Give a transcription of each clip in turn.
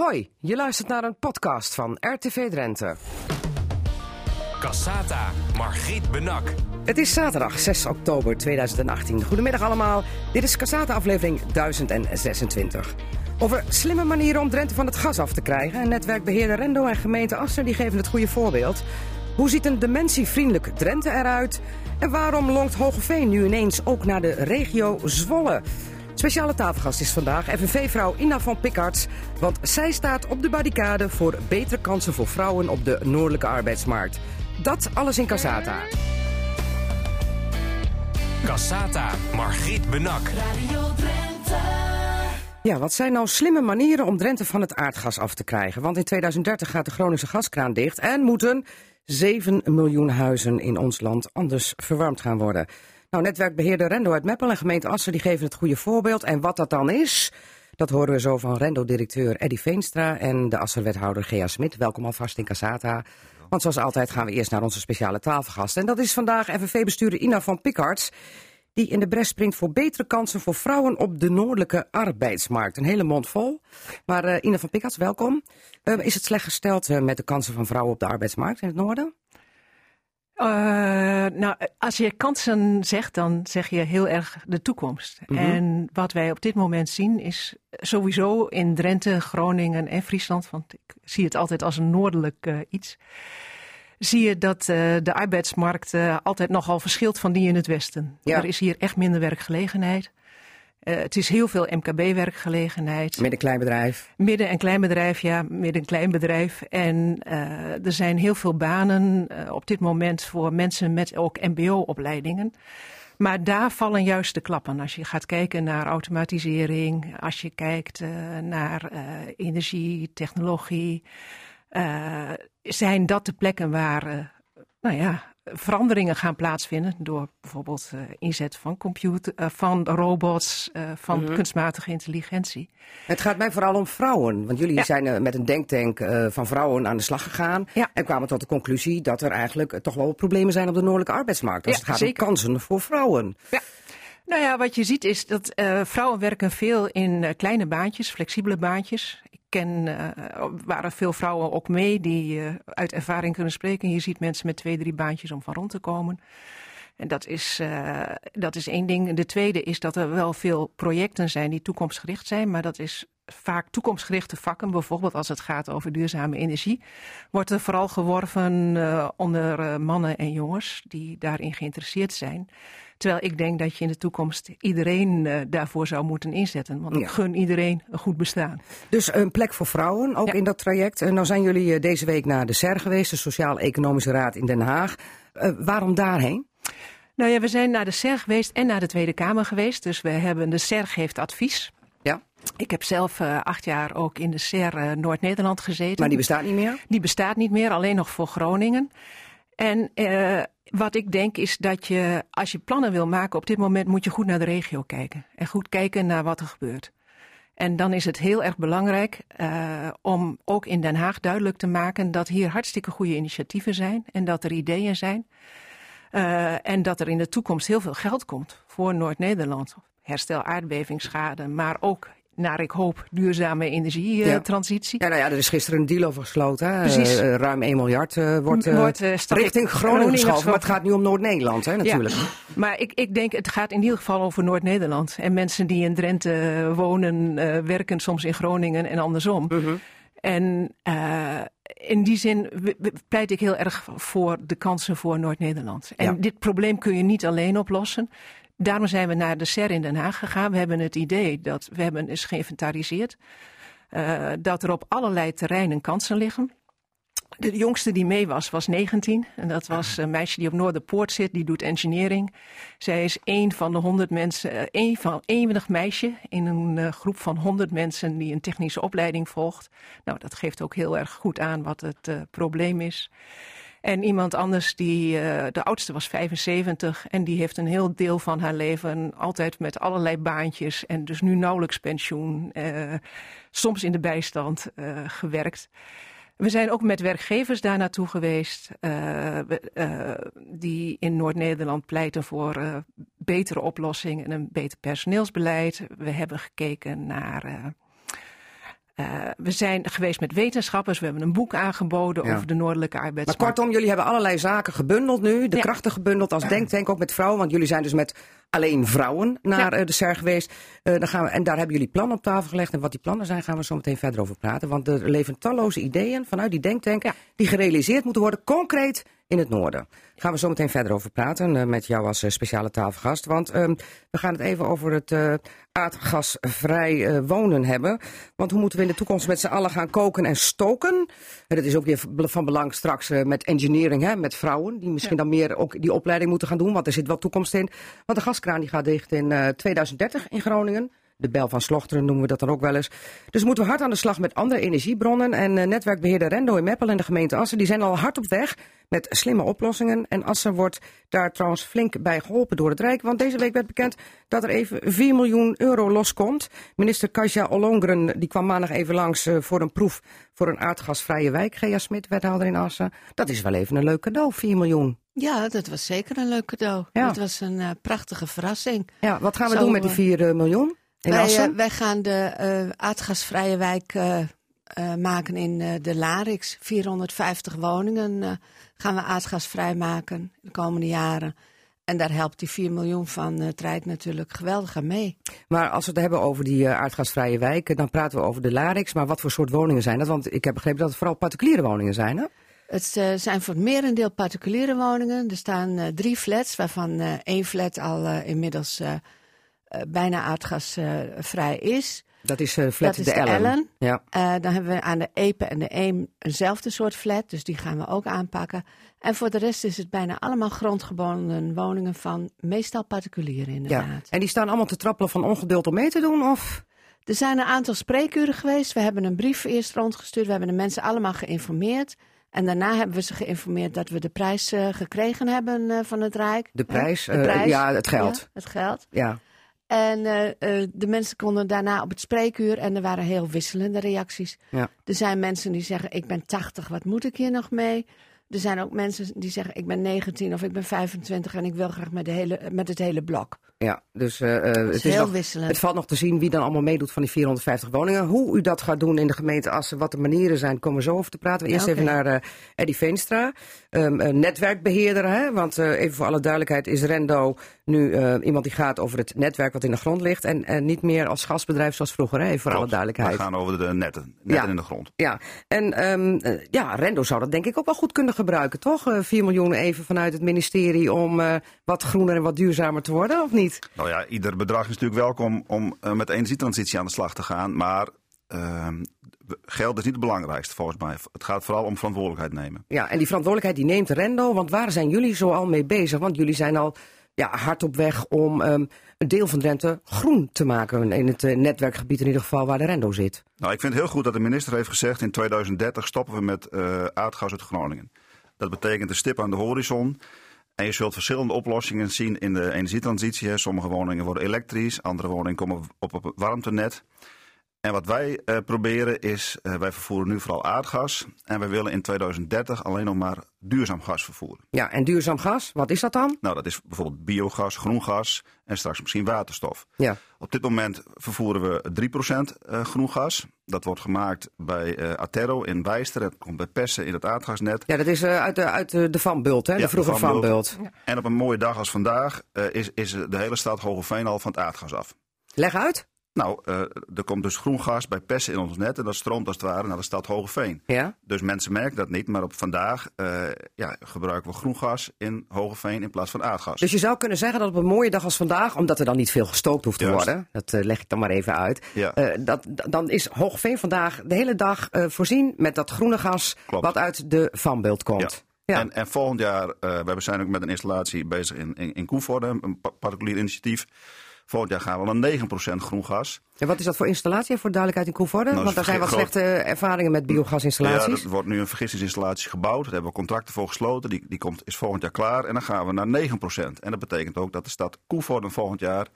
Hoi, je luistert naar een podcast van RTV Drenthe. Cassata, Margriet Benak. Het is zaterdag 6 oktober 2018. Goedemiddag allemaal. Dit is Cassata aflevering 1026. Over slimme manieren om Drenthe van het gas af te krijgen. En netwerkbeheerder Rendo en gemeente Assen die geven het goede voorbeeld. Hoe ziet een dementievriendelijk Drenthe eruit? En waarom longt Hogeveen nu ineens ook naar de regio Zwolle? Speciale tafelgast is vandaag FNV-vrouw Ina van Pikarts. Want zij staat op de barricade voor betere kansen voor vrouwen op de noordelijke arbeidsmarkt. Dat alles in Casata. Cassata, Margriet Benak. Ja, wat zijn nou slimme manieren om Drenthe van het aardgas af te krijgen? Want in 2030 gaat de Groningse gaskraan dicht en moeten 7 miljoen huizen in ons land anders verwarmd gaan worden. Nou, netwerkbeheerder Rendo uit Meppel en gemeente Assen die geven het goede voorbeeld. En wat dat dan is, dat horen we zo van Rendo-directeur Eddy Veenstra en de Assen-wethouder Gea Smit. Welkom alvast in Casata. Want zoals altijd gaan we eerst naar onze speciale tafelgast. En dat is vandaag FNV-bestuurder Ina van Pikarts. Die in de bres springt voor betere kansen voor vrouwen op de noordelijke arbeidsmarkt. Een hele mond vol. Maar uh, Ina van Pikarts, welkom. Uh, is het slecht gesteld uh, met de kansen van vrouwen op de arbeidsmarkt in het noorden? Uh, nou, als je kansen zegt, dan zeg je heel erg de toekomst. Mm -hmm. En wat wij op dit moment zien is sowieso in Drenthe, Groningen en Friesland, want ik zie het altijd als een noordelijk uh, iets, zie je dat uh, de arbeidsmarkt altijd nogal verschilt van die in het westen. Ja. Er is hier echt minder werkgelegenheid. Uh, het is heel veel MKB-werkgelegenheid. Midden- kleinbedrijf. Midden- en kleinbedrijf, ja, midden- kleinbedrijf. En uh, er zijn heel veel banen uh, op dit moment voor mensen met ook MBO-opleidingen. Maar daar vallen juist de klappen. Als je gaat kijken naar automatisering, als je kijkt naar energie, technologie, zijn dat de plekken waar, nou ja, veranderingen gaan plaatsvinden door bijvoorbeeld uh, inzet van computer, uh, van robots, uh, van mm -hmm. kunstmatige intelligentie. Het gaat mij vooral om vrouwen, want jullie ja. zijn met een denktank van vrouwen aan de slag gegaan ja. en kwamen tot de conclusie dat er eigenlijk toch wel problemen zijn op de noordelijke arbeidsmarkt. Als ja, het gaat zeker. om kansen voor vrouwen. Nou ja, wat je ziet is dat vrouwen werken veel in kleine baantjes, flexibele baantjes ken, uh, waren veel vrouwen ook mee die uit ervaring kunnen spreken. Je ziet mensen met twee, drie baantjes om van rond te komen. En dat is, dat is één ding. De tweede is dat er wel veel projecten zijn die toekomstgericht zijn, maar dat is vaak toekomstgerichte vakken. Bijvoorbeeld als het gaat over duurzame energie, wordt er vooral geworven onder mannen en jongens die daarin geïnteresseerd zijn. Terwijl ik denk dat je in de toekomst iedereen uh, daarvoor zou moeten inzetten. Want ik ja. gun iedereen een goed bestaan. Dus een plek voor vrouwen, ook ja. in dat traject. En nou zijn jullie deze week naar de SER geweest, de Sociaal-Economische Raad in Den Haag. Waarom daarheen? Nou ja, we zijn naar de SER geweest en naar de Tweede Kamer geweest. Dus we hebben, de SER geeft advies. Ik heb zelf uh, acht jaar ook in de SER uh, Noord-Nederland gezeten. Maar die bestaat niet meer? Die bestaat niet meer, alleen nog voor Groningen. En uh, wat ik denk is dat je, als je plannen wil maken op dit moment, moet je goed naar de regio kijken. En goed kijken naar wat er gebeurt. En dan is het heel erg belangrijk om ook in Den Haag duidelijk te maken dat hier hartstikke goede initiatieven zijn en dat er ideeën zijn. En dat er in de toekomst heel veel geld komt voor Noord-Nederland. Herstel aardbevingsschade, maar ook naar ik hoop duurzame energietransitie. Ja. ja, nou ja, er is gisteren een deal over gesloten. Hè? Precies. Uh, ruim 1 miljard uh, wordt, uh, wordt richting Groningen geschoven. Maar het gaat nu om Noord-Nederland natuurlijk. Ja. Maar ik, ik denk, het gaat in ieder geval over Noord-Nederland. En mensen die in Drenthe wonen, werken soms in Groningen en andersom. -huh. En in die zin pleit ik heel erg voor de kansen voor Noord-Nederland. En ja. dit probleem kun je niet alleen oplossen. Daarom zijn we naar de SER in Den Haag gegaan. We hebben het idee dat we hebben eens geïnventariseerd uh, dat er op allerlei terreinen kansen liggen. De jongste die mee was, was 19. En dat was een meisje die op Noorderpoort zit, die doet engineering. Zij is één van de honderd mensen, één van enig meisje in een uh, groep van honderd mensen die een technische opleiding volgt. Nou, dat geeft ook heel erg goed aan wat het probleem is. En iemand anders, die, uh, de oudste was 75 en die heeft een heel deel van haar leven altijd met allerlei baantjes en dus nu nauwelijks pensioen, uh, soms in de bijstand uh, gewerkt. We zijn ook met werkgevers daar naartoe geweest, die in Noord-Nederland pleiten voor betere oplossingen en een beter personeelsbeleid. We hebben gekeken naar Uh, we zijn geweest met wetenschappers, we hebben een boek aangeboden Ja. over de noordelijke Maar arbeidsmarkt. kortom, jullie hebben allerlei zaken gebundeld nu. De Ja. krachten gebundeld als denktank, ook met vrouwen. Want jullie zijn dus met alleen vrouwen naar eh, de SER geweest. Eh, dan gaan we, en daar hebben jullie plannen op tafel gelegd. En wat die plannen zijn, gaan we zo meteen verder over praten. Want er leven talloze ideeën vanuit die denktank... Die gerealiseerd moeten worden, concreet in het noorden. Daar gaan we zo meteen verder over praten eh, met jou als eh, speciale tafelgast. Want ehm, we gaan het even over het eh, aardgasvrij wonen hebben. Want hoe moeten we in de toekomst met z'n allen gaan koken en stoken? En dat is ook weer van belang straks met engineering, hè, met vrouwen. Die misschien dan meer ook die opleiding moeten gaan doen. Want er zit wel toekomst in. Want de gaskraan die gaat dicht in eh, 2030 in Groningen. De bel van Slochteren noemen we dat dan ook wel eens. Dus moeten we hard aan de slag met andere energiebronnen. En eh, netwerkbeheerder Rendo in Meppel en de gemeente Assen... die zijn al hard op weg met slimme oplossingen. En Assen wordt daar trouwens flink bij geholpen door het Rijk. Want deze week werd bekend dat er even 4 miljoen euro loskomt. Minister Kasia Ollongren die kwam maandag even langs eh, voor een proef... voor een aardgasvrije wijk. Gea Smit, wethouder in Assen. Dat is wel even een leuk cadeau, 4 miljoen. Ja, dat was zeker een leuk cadeau. Ja. Dat was een eh, prachtige verrassing. Ja, wat gaan we Zo, doen met die eh, 4 miljoen Wij, eh, wij gaan de eh, aardgasvrije wijk eh, maken in de Larix. 450 woningen gaan we aardgasvrij maken de komende jaren. En daar helpt die 4 miljoen van het Rijk natuurlijk geweldig aan mee. Maar als we het hebben over die aardgasvrije wijken, dan praten we over de Larix. Maar wat voor soort woningen zijn dat? Want ik heb begrepen dat het vooral particuliere woningen zijn, hè? Het zijn voor het merendeel particuliere woningen. Er staan drie flats, waarvan één flat al inmiddels bijna aardgasvrij is. Dat is eh flat Dat is de de Ellen. Ellen. Ja. Eh, dan hebben we aan de Epe en de Eem eenzelfde soort flat, dus die gaan we ook aanpakken. En voor de rest is het bijna allemaal grondgebonden woningen van meestal particulieren ja. inderdaad. En die staan allemaal te trappelen van ongeduld om mee te doen? Of? Er zijn een aantal spreekuren geweest. We hebben een brief eerst rondgestuurd. We hebben de mensen allemaal geïnformeerd. En daarna hebben we ze geïnformeerd dat we de prijs eh, gekregen hebben eh, van het Rijk. De prijs, De eh, prijs. ja, het geld. Ja, het geld. Ja. En eh, eh, de mensen konden daarna op het spreekuur en er waren heel wisselende reacties. Ja. Er zijn mensen die zeggen: Ik ben 80, wat moet ik hier nog mee? Er zijn ook mensen die zeggen: Ik ben 19 of ik ben 25 en ik wil graag met, de hele, met het hele blok. Ja, dus eh, eh, Het is heel nog, wisselend. het valt nog te zien wie dan allemaal meedoet van die 450 woningen. Hoe u dat gaat doen in de gemeente Assen, wat de manieren zijn, komen we zo over te praten. Eerst Ja, oké. even naar eh Eddie Veenstra, ehm, netwerkbeheerder. Hè? Want eh, even voor alle duidelijkheid is Rendo nu eh, iemand die gaat over het netwerk wat in de grond ligt. En, en niet meer als gasbedrijf zoals vroeger, hè? even voor alle duidelijkheid. We gaan over de netten, netten Ja. in de grond. Ja, en ehm, eh, ja, Rendo zou dat denk ik ook wel goed kunnen gebruiken, toch? Eh 4 miljoen even vanuit het ministerie om eh, wat groener en wat duurzamer te worden, of niet? Nou ja, ieder bedrag is natuurlijk welkom om eh, met de energietransitie aan de slag te gaan. Maar ehm, geld is niet het belangrijkste volgens mij. Het gaat vooral om verantwoordelijkheid nemen. Ja, en die verantwoordelijkheid die neemt Rendo, want waar zijn jullie zo al mee bezig? Want jullie zijn al ja, hard op weg om ehm, een deel van Drenthe groen te maken. In het eh, netwerkgebied in ieder geval waar de Rendo zit. Nou, ik vind het heel goed dat de minister heeft gezegd in 2030 stoppen we met eh, aardgas uit Groningen. Dat betekent een stip aan de horizon. En je zult verschillende oplossingen zien in de energietransitie. Sommige woningen worden elektrisch, andere woningen komen op het warmtenet. En wat wij eh, proberen is, eh, wij vervoeren nu vooral aardgas. En wij willen in 2030 alleen nog maar duurzaam gas vervoeren. Ja, en duurzaam gas, wat is dat dan? Nou, dat is bijvoorbeeld biogas, groen gas en straks misschien waterstof. Ja, Op dit moment vervoeren we 3% eh, groen gas. Dat wordt gemaakt bij eh Aterro in Wijster. Dat komt bij Pessen in het aardgasnet. ja dat is eh, uit, de, uit de, Van Bult, hè? Ja, de vroege de Van Van Bult. En op een mooie dag als vandaag eh, is, is de hele stad Hogeveen al van het aardgas af. Leg uit. Nou, eh, er komt dus groen gas bij Pessen in ons net. En dat stroomt als het ware naar de stad Hogeveen. Ja, Dus mensen merken dat niet. Maar op vandaag eh, ja, gebruiken we groen gas in Hogeveen in plaats van aardgas. dus je zou kunnen zeggen dat op een mooie dag als vandaag, omdat er dan niet veel gestookt hoeft te Juist. worden, dat eh, leg ik dan maar even uit, Ja. dat, dan is Hoogveen vandaag de hele dag voorzien met dat groene gas Klopt. wat uit de Van Bult komt. Ja. En, en volgend jaar, eh we zijn ook met een installatie bezig in, in, in Koevoorde, een pa- particulier initiatief. Volgend jaar gaan we naar 9% groen gas. En wat is dat voor installatie, voor duidelijkheid in Koevoorde? Nou, Want daar zijn wat groot- slechte ervaringen met Ja, biogasinstallaties. er wordt nu een vergistingsinstallatie gebouwd. Daar hebben we contracten voor gesloten. Die, die komt, is volgend jaar klaar. En dan gaan we naar 9%. En dat betekent ook dat de stad Koevoorde volgend jaar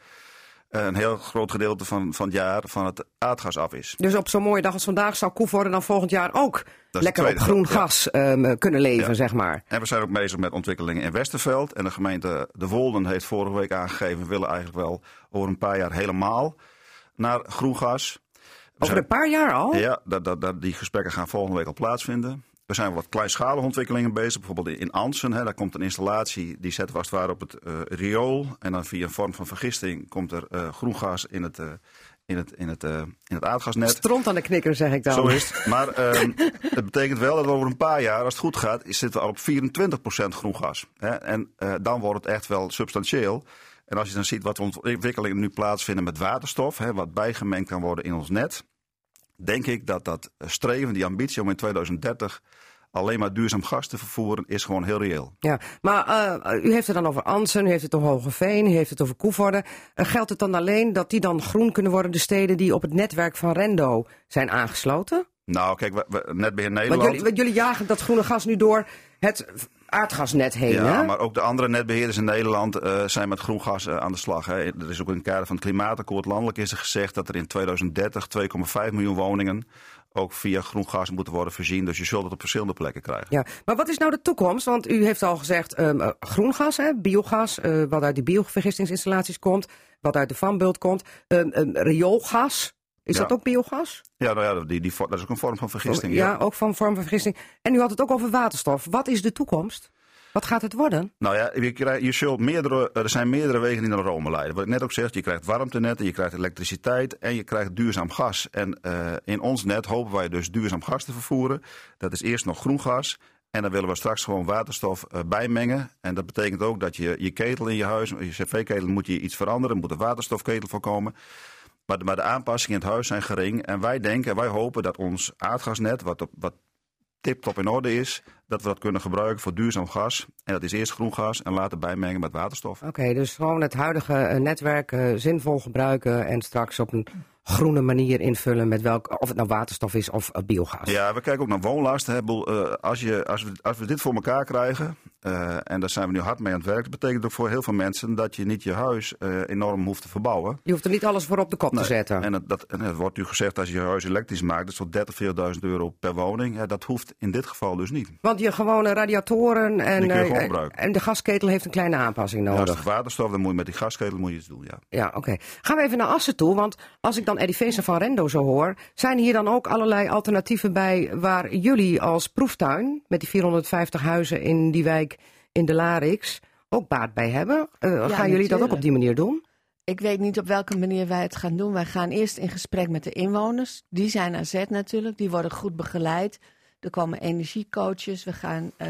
een heel groot gedeelte van, van het jaar van het aardgas af is. Dus op zo'n mooie dag als vandaag zou Koevoorde dan volgend jaar ook lekker op groen ja. gas ehm, kunnen leven, Ja. zeg maar. En we zijn ook bezig met ontwikkelingen in Westerveld. En de gemeente De Wolden heeft vorige week aangegeven... we willen eigenlijk wel over een paar jaar helemaal naar groen gas. Over een paar jaar al? Ja, dat, dat, dat, die gesprekken gaan volgende week al plaatsvinden. Er zijn wat kleinschalige ontwikkelingen bezig. Bijvoorbeeld in Ansen, hè, daar komt een installatie die zet vast waar op het uh, riool. En dan via een vorm van vergisting komt er uh, groengas in het, uh, in het, in het, in het aardgasnet. Stront aan de knikker, zeg ik dan. Zo is het. Maar ehm, het betekent wel dat over een paar jaar, als het goed gaat, zitten we al op 24% groengas. Hè? En dan wordt het echt wel substantieel. En als je dan ziet wat ontwikkelingen nu plaatsvinden met waterstof, hè, wat bijgemengd kan worden in ons net, denk ik dat dat streven, die ambitie om in 2030 alleen maar duurzaam gas te vervoeren, is gewoon heel reëel. Ja, maar uh, u heeft het dan over Ansen, u heeft het over Hogeveen, u heeft het over Koevoorde. Uh, geldt het dan alleen dat die dan groen kunnen worden, de steden die op het netwerk van Rendo zijn aangesloten? Nou, kijk, we, we, Netbeheer Nederland... Want jullie, jullie jagen dat groene gas nu door het aardgasnet heen. Ja, hè? maar ook de andere netbeheerders in Nederland uh, zijn met groen gas uh, aan de slag. Hè. Er is ook in het kader van het klimaatakkoord landelijk is er gezegd dat er in 2030 2,5 miljoen woningen ook via groen gas moeten worden voorzien. Dus je zult het op verschillende plekken krijgen. Ja, maar wat is nou de toekomst? Want u heeft al gezegd um, uh, groen gas, hè, biogas, uh, wat uit die biovergistingsinstallaties komt, wat uit de vanbult komt, um, um, rioolgas. Is Ja. dat ook biogas? Ja, nou ja, die, die, dat is ook een vorm van vergisting. ja, ook van vorm van vergisting. En u had het ook over waterstof. Wat is de toekomst? Wat gaat het worden? Nou ja, je, je zult meerdere, er zijn meerdere wegen die naar Rome leiden. Wat ik net ook zeg, je krijgt warmtenetten, je krijgt elektriciteit en je krijgt duurzaam gas. En uh, in ons net hopen wij dus duurzaam gas te vervoeren. Dat is eerst nog groen gas. En dan willen we straks gewoon waterstof uh, bijmengen. En dat betekent ook dat je je ketel in je huis, je cv-ketel, moet je iets veranderen. Er moet een waterstofketel voor komen. Maar de, maar de aanpassingen in het huis zijn gering. En wij denken, wij hopen dat ons aardgasnet, wat, wat tip-top in orde is, dat we dat kunnen gebruiken voor duurzaam gas. En dat is eerst groen gas en later bijmengen met waterstof. Oké, dus gewoon het huidige uh, netwerk uh, zinvol gebruiken en straks op een groene manier invullen met welk, of het nou waterstof is of uh, biogas. Ja, we kijken ook naar woonlasten. Uh, als, je, als, we, als we dit voor elkaar krijgen, uh, en daar zijn we nu hard mee aan het werk, dat betekent ook voor heel veel mensen dat je niet je huis enorm hoeft te verbouwen. Je hoeft er niet alles voor op de kop nee. te zetten. En het, dat, en het wordt nu gezegd als je je huis elektrisch maakt, dat is tot 30, 40.000 euro per woning. Ja, dat hoeft in dit geval dus niet. Want je gewone radiatoren en, en de gasketel heeft een kleine aanpassing Ja, nodig. als het waterstof, dan moet je met die gasketel moet je iets doen, ja. Ja, oké. Okay. Gaan we even naar Assen toe, want als ik dan Eddie Veesen van Rendo zo hoor, zijn hier dan ook allerlei alternatieven bij waar jullie als proeftuin, met die 450 huizen in die wijk in de Larix, ook baat bij hebben? Uh, ja, gaan jullie dat ook op die manier doen? Ik weet niet op welke manier wij het gaan doen. Wij gaan eerst in gesprek met de inwoners. Die zijn aan zet natuurlijk. Die worden goed begeleid. Er komen energiecoaches. We gaan uh,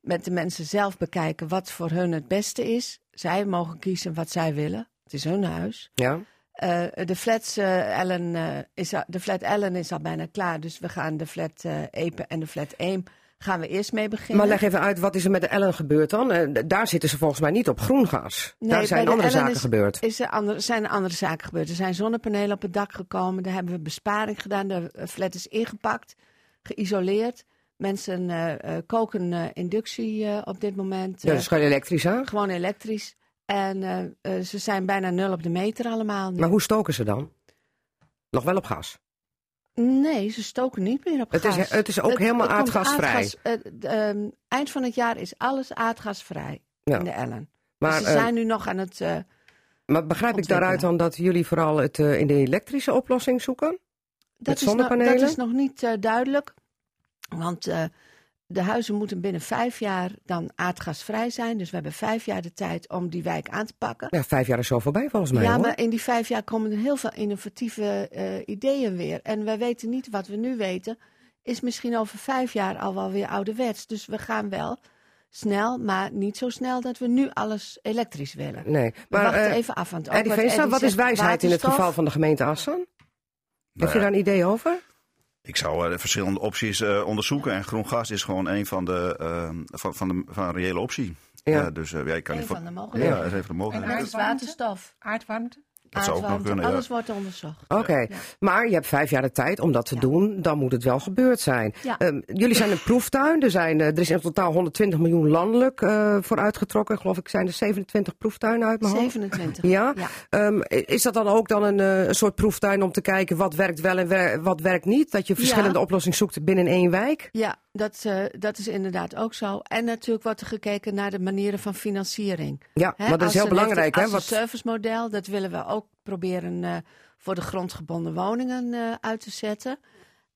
met de mensen zelf bekijken wat voor hun het beste is. Zij mogen kiezen wat zij willen. Het is hun huis. Ja. Uh, de, flats, uh, Ellen, uh, is de flat Ellen is al bijna klaar. Dus we gaan de flat Epe en de flat Eem gaan we eerst mee beginnen. Maar leg even uit, wat is er met de Ellen gebeurd dan? Daar zitten ze volgens mij niet op groen gas. Nee, daar zijn andere Ellen zaken is, gebeurd. Is er andere, zijn er andere zaken gebeurd. Er zijn zonnepanelen op het dak gekomen. Daar hebben we besparing gedaan. De flat is ingepakt, geïsoleerd. Mensen koken inductie op dit moment. ja, dus gewoon elektrisch aan? Gewoon elektrisch. En uh, ze zijn bijna nul op de meter allemaal. Nu. Maar hoe stoken ze dan? Nog wel op gas? Nee, ze stoken niet meer op het gas. Is, het is ook het, helemaal het aardgasvrij. Aardgas, uh, um, eind van het jaar is alles aardgasvrij ja. in de Ellen. Maar, dus ze zijn nu nog aan het. Maar begrijp ik daaruit dan dat jullie vooral het in de elektrische oplossing zoeken? Dat, is, nog, dat is nog niet duidelijk. Want de huizen moeten binnen vijf jaar dan aardgasvrij zijn. Dus we hebben vijf jaar de tijd om die wijk aan te pakken. Ja, vijf jaar is zo voorbij volgens mij. Ja, hoor. maar in die vijf jaar komen er heel veel innovatieve uh, ideeën weer. En wij weten niet wat we nu weten. Is misschien over vijf jaar al wel weer ouderwets. Dus we gaan wel snel, maar niet zo snel dat we nu alles elektrisch willen. Nee, maar maar wacht uh, even af. Want ook Eddie wat, Veenstra, wat is wijsheid waterstof? in het geval van de gemeente Assen? Nou Heb je daar een idee over? Ik zou uh, verschillende opties uh, onderzoeken. En groen gas is gewoon een van de, uh, van, van, de, van een reële optie. Ja. dus ja, kan niet van de mogelijkheden. Ja, dat is even de mogelijkheid. En waterstof. Aardwarmte? Dat zou ook nog kunnen, Alles ja. wordt onderzocht. Oké, okay. ja. maar je hebt vijf jaar de tijd om dat te ja. doen. Dan moet het wel gebeurd zijn. Ja. Um, jullie zijn een proeftuin. Er, zijn, uh, er is in totaal 120 miljoen landelijk uh, voor uitgetrokken. Geloof ik zijn er 27 proeftuinen uit mijn 27. Ja. ja. Um, is dat dan ook dan een, uh, een, soort proeftuin om te kijken wat werkt wel en wer wat werkt niet? Dat je verschillende oplossingen zoekt binnen één wijk? Ja, dat, uh, dat is inderdaad ook zo. En natuurlijk wordt er gekeken naar de manieren van financiering. Ja, He, maar dat is heel belangrijk. Hè? Wat... service model, dat willen we ook proberen uh, voor de grondgebonden woningen eh, uit te zetten.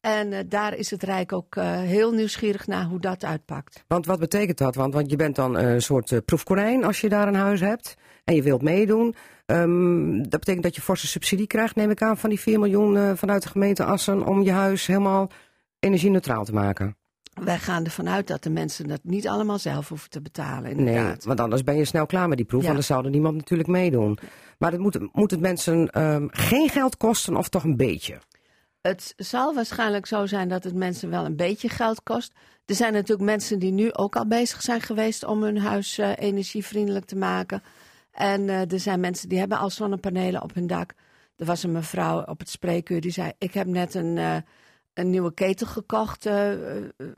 En eh, daar is het Rijk ook eh, heel nieuwsgierig naar hoe dat uitpakt. Want wat betekent dat? Want, want je bent dan een soort uh, proefkonijn als je daar een huis hebt en je wilt meedoen. Um, dat betekent dat je forse subsidie krijgt, neem ik aan, van die 4 miljoen vanuit de gemeente Assen om je huis helemaal energie-neutraal te maken. Wij gaan ervan uit dat de mensen dat niet allemaal zelf hoeven te betalen. Inderdaad. Nee, want anders ben je snel klaar met die proef, ja. anders zou er niemand natuurlijk meedoen. Maar het moet, moet het mensen um, geen geld kosten of toch een beetje? Het zal waarschijnlijk zo zijn dat het mensen wel een beetje geld kost. Er zijn natuurlijk mensen die nu ook al bezig zijn geweest om hun huis uh, energievriendelijk te maken. En uh, er zijn mensen die hebben al zonnepanelen op hun dak. Er was een mevrouw op het spreekuur die zei: Ik heb net een, uh, een nieuwe ketel gekocht uh,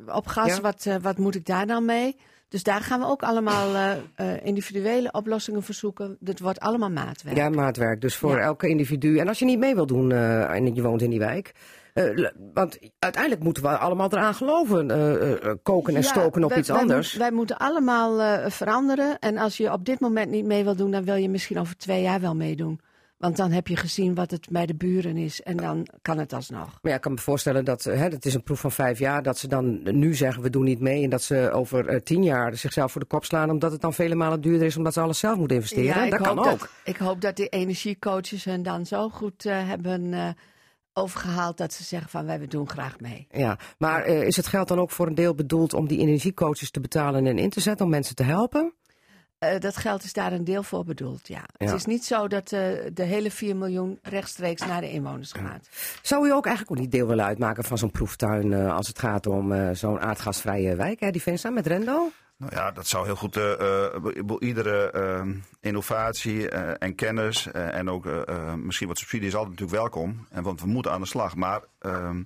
op gas. Ja. Wat, wat moet ik daar dan mee? Dus daar gaan we ook allemaal individuele oplossingen verzoeken. Dat wordt allemaal maatwerk. Ja, maatwerk. Dus voor ja. elke individu. En als je niet mee wil doen en je woont in die wijk. Want uiteindelijk moeten we allemaal eraan geloven. Koken en ja, stoken op wij, iets wij anders. Moet, wij moeten allemaal veranderen. En als je op dit moment niet mee wil doen, dan wil je misschien over twee jaar wel meedoen. Want dan heb je gezien wat het bij de buren is. En dan kan het alsnog. Maar ja, ik kan me voorstellen dat hè, het is een proef van vijf jaar. Dat ze dan nu zeggen we doen niet mee. En dat ze over tien jaar zichzelf voor de kop slaan. Omdat het dan vele malen duurder is. Omdat ze alles zelf moeten investeren. Ja, dat kan dat, ook. Ik hoop dat die energiecoaches hen dan zo goed hebben overgehaald dat ze zeggen van wij doen graag mee. Ja, maar uh, is het geld dan ook voor een deel bedoeld om die energiecoaches te betalen en in te zetten om mensen te helpen? Uh, dat geld is daar een deel voor bedoeld, ja. ja. Het is niet zo dat uh, de hele 4 miljoen rechtstreeks naar de inwoners gaat. Zou u ook eigenlijk ook niet deel willen uitmaken van zo'n proeftuin als het gaat om zo'n aardgasvrije wijk, hè, die Vensa met Rendo? Nou ja, dat zou heel goed. Uh, uh, iedere uh, innovatie en kennis en ook misschien wat subsidie is altijd natuurlijk welkom. En, want we moeten aan de slag. Maar ehm,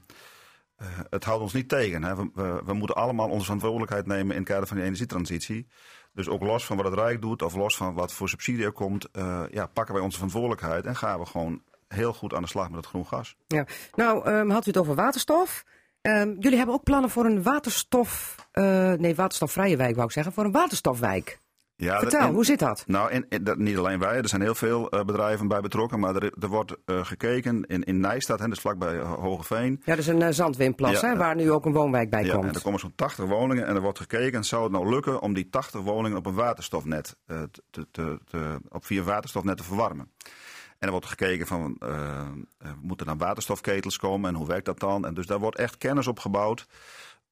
het houdt ons niet tegen. Hè. We, we, we, moeten allemaal onze verantwoordelijkheid nemen in het kader van de energietransitie. Dus ook los van wat het Rijk doet of los van wat voor subsidie er komt, ja, pakken wij onze verantwoordelijkheid en gaan we gewoon heel goed aan de slag met het groen gas. Ja. Nou, um, had u het over waterstof. Um, jullie hebben ook plannen voor een waterstof, uh, nee, waterstofvrije wijk wou ik zeggen, voor een waterstofwijk. Ja, Vertel, hoe zit dat? Nou, dat, niet alleen wij, er zijn heel veel uh, bedrijven bij betrokken, maar er, er wordt uh, gekeken in, in Nijstad, hè, dus vlakbij uh, Hogeveen. Ja, dat is een uh, zandwindplas, ja, hè, waar nu ook een woonwijk bij ja, komt. En er komen zo'n 80 woningen en er wordt gekeken, zou het nou lukken om die 80 woningen op een waterstofnet, te, te, te, op via waterstofnet te verwarmen? En er wordt gekeken van, moeten er dan waterstofketels komen en hoe werkt dat dan? En dus daar wordt echt kennis op gebouwd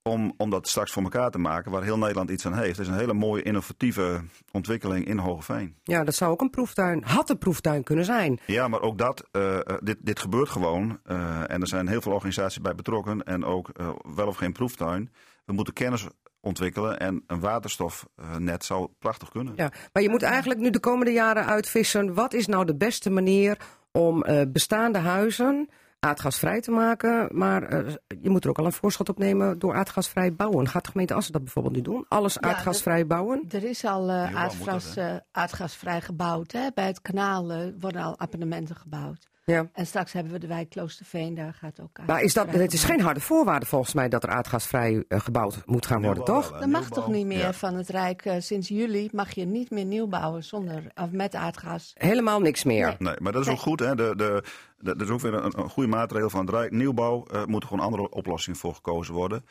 om, om dat straks voor elkaar te maken, waar heel Nederland iets aan heeft. Het is een hele mooie innovatieve ontwikkeling in Hogeveen. Ja, dat zou ook een proeftuin, had een proeftuin kunnen zijn. Ja, maar ook dat, uh, dit, dit gebeurt gewoon. en er zijn heel veel organisaties bij betrokken en ook wel of geen proeftuin. We moeten kennis ontwikkelen. En een waterstofnet zou prachtig kunnen. Ja, maar je moet eigenlijk nu de komende jaren uitvissen. Wat is nou de beste manier om bestaande huizen aardgasvrij te maken? Maar uh, je moet er ook al een voorschot op nemen door aardgasvrij bouwen. Gaat de gemeente Assen dat bijvoorbeeld nu doen? Alles ja, aardgasvrij bouwen? Er is al uh, aardgas, dat, aardgasvrij gebouwd. Hè? Bij het kanaal worden al appartementen gebouwd. Ja. En straks hebben we de wijk Kloosterveen, daar gaat ook Maar is dat, het is geen harde voorwaarde volgens mij dat er aardgasvrij uh, gebouwd moet gaan worden, nieuwbouw, toch? Dat mag nieuwbouw. toch niet meer ja. van het Rijk. Uh, sinds juli mag je niet meer nieuw bouwen zonder, of met aardgas. Helemaal niks meer. Nee. Nee, maar dat is nee. ook goed. Hè? De, de, de, dat is ook weer een, een goede maatregel van het Rijk. Nieuwbouw uh, moet gewoon andere oplossingen voor gekozen worden.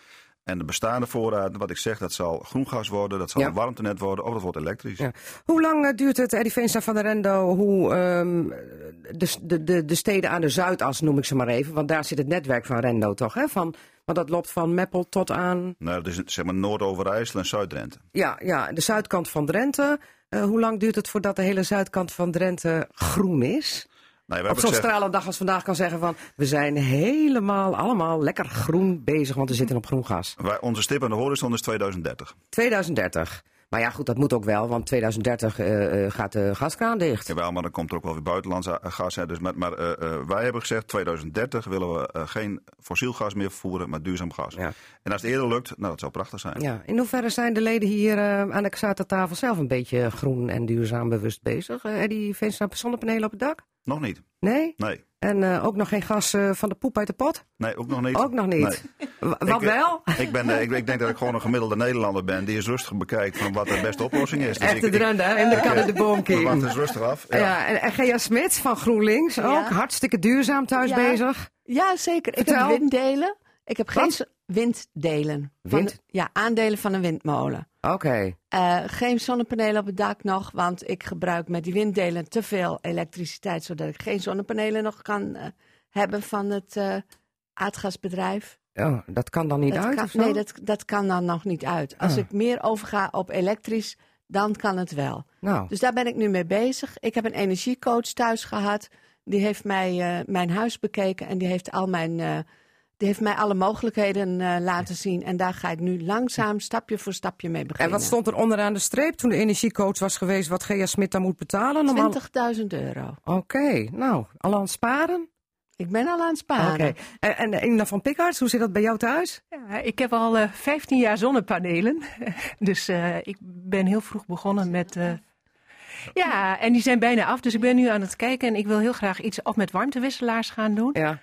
En de bestaande voorraad, wat ik zeg, dat zal groen gas worden, dat zal Ja. een warmtenet worden of dat wordt elektrisch. Ja. Hoe lang uh, duurt het, Eddie Veenstra van der Rendo, hoe um, de, de, de, de steden aan de Zuidas, noem ik ze maar even, want daar zit het netwerk van Rendo toch, hè? Van, want dat loopt van Meppel tot aan, Nou, dat is zeg maar Noord-Overijssel en Zuid-Drenthe. ja, ja, de zuidkant van Drenthe. Uh, hoe lang duurt het voordat de hele zuidkant van Drenthe groen is? Nee, we Op zo'n gezegd, stralende dag als vandaag kan zeggen van, we zijn helemaal, allemaal lekker groen bezig, want we zitten op groen gas. wij, onze stip aan de horizon is 2030. 2030. Maar ja, goed, dat moet ook wel, want 2030 uh, uh, gaat de gaskraan dicht. Jawel, maar dan komt er ook wel weer buitenlands uh, gas. Hè. Dus met, maar uh, uh, wij hebben gezegd, 2030 willen we geen fossiel gas meer vervoeren, maar duurzaam gas. Ja. En als het eerder lukt, nou, dat zou prachtig zijn. Ja, in hoeverre zijn de leden hier aan de Xata-tafel zelf een beetje groen en duurzaam bewust bezig? Uh, Eddie Vincent zonnepanelen op het dak? Nog niet. Nee? Nee. En eh, ook nog geen gas eh, van de poep uit de pot? Nee, ook nog niet. Ook nog niet. Nee. Wat Ik- wel? Ik, ben, eh, ik, ik denk dat ik gewoon een gemiddelde Nederlander ben die eens rustig bekijkt van wat de beste oplossing is. Dus ik, drende, hè? en dan kan het de boom we kiezen. wachten eens rustig af. Ja. Ja. en, en Gea Smit van GroenLinks ook. Ja. Hartstikke duurzaam thuis Ja. bezig. Ja, zeker. Ik heb winddelen. Ik heb geen winddelen. Van Wind? de- ja, aandelen van een windmolen. Oké. Eh, geen zonnepanelen op het dak nog, want ik gebruik met die winddelen te veel elektriciteit, zodat ik geen zonnepanelen nog kan eh, hebben van het eh, aardgasbedrijf. Oh, dat kan dan niet Dat uit kan, nee, dat, dat kan dan nog niet uit. Als Ah. ik meer overga op elektrisch, dan kan het wel. Nou, Dus daar ben ik nu mee bezig. Ik heb een energiecoach thuis gehad. Die heeft mij mijn huis bekeken en die heeft, al mijn, die heeft mij alle mogelijkheden eh, laten zien. En daar ga ik nu langzaam, stapje voor stapje mee en beginnen. wat stond er onderaan de streep toen de energiecoach was geweest wat Gea Smit dan moet betalen? Om al- 20.000 euro. Oké, nou, al aan het sparen? Ik ben al aan het Oké. sparen. En, en Ina van Pikhards, hoe zit dat bij jou thuis? Ja, ik heb al eh 15 jaar zonnepanelen. dus eh, ik ben heel vroeg begonnen met. eh, ja, en die zijn bijna af. Dus ik ben nu aan het kijken. En ik wil heel graag iets of met warmtewisselaars gaan doen. Ja.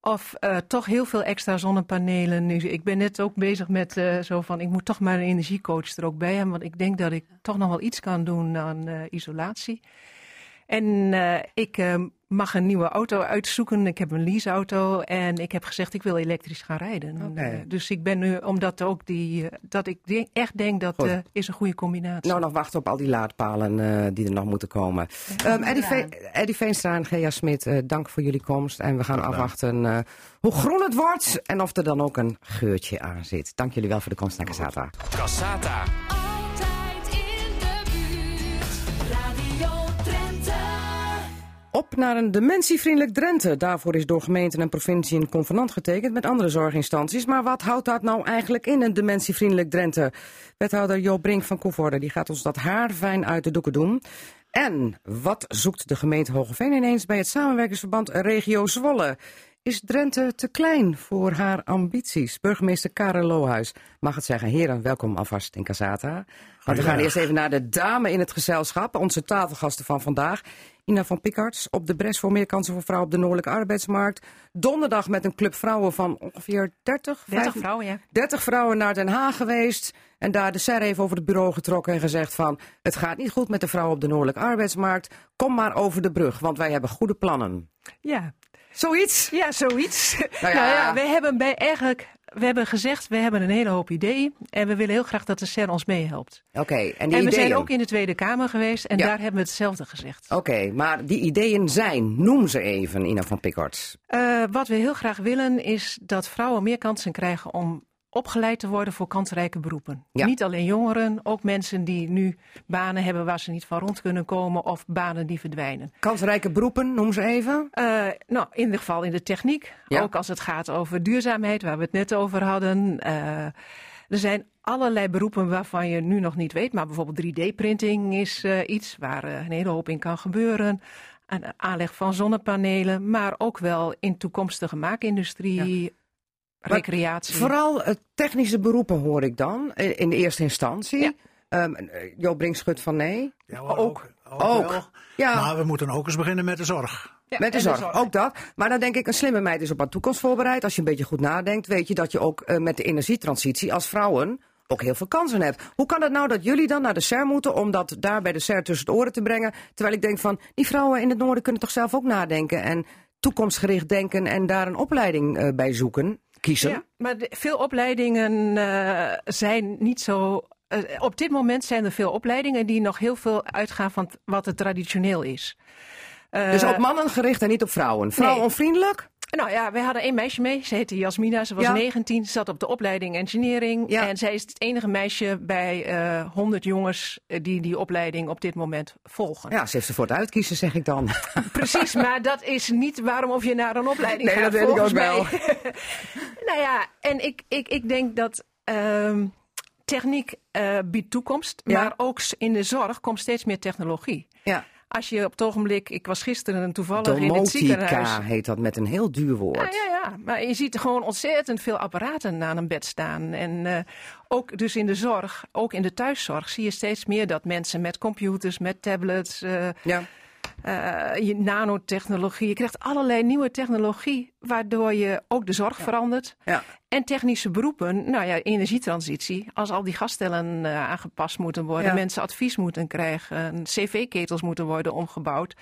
Of eh, toch heel veel extra zonnepanelen. Nu, ik ben net ook bezig met eh, zo van. Ik moet toch maar een energiecoach er ook bij hebben. Want ik denk dat ik toch nog wel iets kan doen aan eh, isolatie. En ik eh, mag een nieuwe auto uitzoeken. Ik heb een leaseauto en ik heb gezegd ik wil elektrisch gaan rijden. Eh, dus ik ben nu, omdat ook die, eh, dat ik denk- echt denk dat eh is een goede combinatie. Nou, nog wachten op al die laadpalen eh, die er nog moeten komen. Ehm Eddie, Ve Eddie Veenstra en Gea Smit, eh, dank voor jullie komst. En we gaan afwachten eh, hoe groen het wordt en of er dan ook een geurtje aan zit. Dank jullie wel voor de komst naar Casata. Cassata. Naar een dementievriendelijk Drenthe. Daarvoor is door gemeenten en provincie een convenant getekend met andere zorginstanties. Maar wat houdt dat nou eigenlijk in, een dementievriendelijk Drenthe? Wethouder Joop Brink van Koevoorde die gaat ons dat haarfijn uit de doeken doen. En wat zoekt de gemeente Hogeveen ineens bij het samenwerkingsverband Regio Zwolle? Is Drenthe te klein voor haar ambities? Burgemeester Karel Lohuis mag het zeggen. Heren, welkom alvast in Casata. We gaan eerst even naar de dame in het gezelschap. Onze tafelgasten van vandaag. Ina van Pikarts op de bres voor meer kansen voor vrouwen op de noordelijke arbeidsmarkt. Donderdag met een club vrouwen van ongeveer 30, 30 vijf- vrouwen, ja. 30 vrouwen naar Den Haag geweest. En daar de serre even over het bureau getrokken en gezegd van... het gaat niet goed met de vrouwen op de noordelijke arbeidsmarkt. Kom maar over de brug, want wij hebben goede plannen. Ja, Zoiets? Ja, zoiets. Nou Nou ja. ja, we hebben bij eigenlijk, we hebben gezegd, we hebben een hele hoop ideeën en we willen heel graag dat de CER ons meehelpt. Oké, en die en we ideeën... zijn ook in de Tweede Kamer geweest en Ja. daar hebben we hetzelfde gezegd. Oké, maar die ideeën zijn, noem ze even, Ina van Pikarts. Eh, wat we heel graag willen is dat vrouwen meer kansen krijgen om opgeleid te worden voor kansrijke beroepen. Ja. Niet alleen jongeren, ook mensen die nu banen hebben waar ze niet van rond kunnen komen of banen die verdwijnen. Kansrijke beroepen, noem ze even. Eh, nou, in ieder geval in de techniek. Ja. Ook als het gaat over duurzaamheid, waar we het net over hadden. Eh, er zijn allerlei beroepen waarvan je nu nog niet weet. Maar bijvoorbeeld 3D-printing is eh, iets waar een hele hoop in kan gebeuren. Aanleg van zonnepanelen, maar ook wel in toekomstige maakindustrie, recreatie. Vooral eh, technische beroepen hoor ik dan, eh, in de eerste instantie. Ja. Ehm, eh, Joop Brink schudt van nee. Ja, hoor, Ook. ook. Ja. Maar we moeten ook eens beginnen met de zorg. Ja, Met de zorg, ook dat. Maar dan denk ik, een slimme meid is op haar toekomst voorbereid. Als je een beetje goed nadenkt, weet je dat je ook met de energietransitie als vrouwen ook heel veel kansen hebt. Hoe kan het nou dat jullie dan naar de SER moeten om dat daar bij de SER tussen de oren te brengen? Terwijl ik denk van, die vrouwen in het noorden kunnen toch zelf ook nadenken en toekomstgericht denken en daar een opleiding bij zoeken, kiezen. Ja, maar de- veel opleidingen eh, zijn niet zo. eh, op dit moment zijn er veel opleidingen die nog heel veel uitgaan van t- wat het traditioneel is. Eh, Dus op mannen gericht en niet op vrouwen. Vrouwenvriendelijk? Nou ja, wij hadden één meisje mee. Ze heette Jasmina. Ze was Ja. 19. Ze zat op de opleiding engineering. Ja. En zij is het enige meisje bij eh 100 jongens eh, die die opleiding op dit moment volgen. Ja, ze heeft ze voor het uitkiezen, zeg ik dan. Precies, maar dat is niet waarom of je naar een opleiding Nee, gaat. dat weet ik ook wel. nou ja, en ik, ik, ik denk dat ehm, techniek eh, biedt toekomst, Ja. maar ook in de zorg komt steeds meer technologie. Ja. Als je op het ogenblik, ik was gisteren toevallig in het ziekenhuis. Heet dat met een heel duur woord. Ja, ja, ja, maar je ziet gewoon ontzettend veel apparaten aan een bed staan. En eh, ook dus in de zorg, ook in de thuiszorg, zie je steeds meer dat mensen met computers, met tablets, eh, Ja. Eh, je nanotechnologie. Je krijgt allerlei nieuwe technologie, waardoor je ook de zorg verandert. Ja. En technische beroepen, nou ja, energietransitie. Als al die gasstellen eh, aangepast moeten worden, Ja. mensen advies moeten krijgen, cv-ketels moeten worden omgebouwd.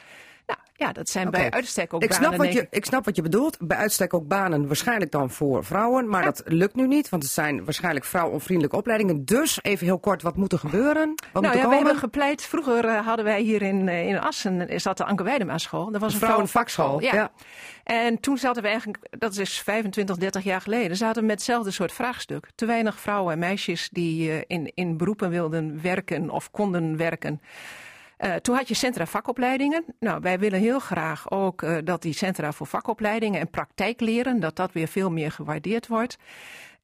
Nou ja, dat zijn bij uitstek ook Ik snap, banen, wat je, ik. snap wat je bedoelt. Bij uitstek ook banen waarschijnlijk dan voor vrouwen. Maar dat lukt nu niet, want het zijn waarschijnlijk vrouwonvriendelijke opleidingen. Dus even heel kort, wat moet er gebeuren? Wat moet Nou er ja, we hebben gepleit. Vroeger eh, hadden wij hier in, eh, in Assen, is dat de Anke Weidema school. Dat was een vrouwenvakschool. Ja. En toen zaten we eigenlijk, dat is 25, 30 jaar geleden, zaten we met hetzelfde soort vraagstuk. Te weinig vrouwen en meisjes die eh, in, in beroepen wilden werken of konden werken. Eh, toen had je centra vakopleidingen. Nou, wij willen heel graag ook eh, dat die centra voor vakopleidingen en praktijkleren, dat dat weer veel meer gewaardeerd wordt.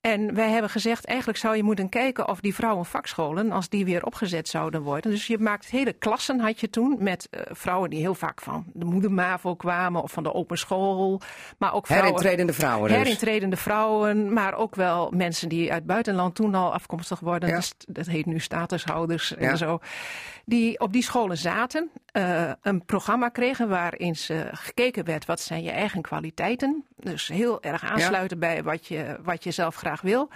En wij hebben gezegd, eigenlijk zou je moeten kijken of die vrouwenvakscholen, als die weer opgezet zouden worden. Dus je maakt hele klassen, had je toen, met eh, vrouwen die heel vaak van de moedermavo kwamen of van de open school. Maar ook vrouwen, Herintredende vrouwen dus. herintredende vrouwen, maar ook wel mensen die uit buitenland toen al afkomstig worden. Ja. Dus dat heet nu statushouders Ja. en zo. Die op die scholen zaten, eh, een programma kregen waarin ze gekeken werd wat zijn je eigen kwaliteiten. Dus heel erg aansluiten bij wat je, wat je zelf graag wil.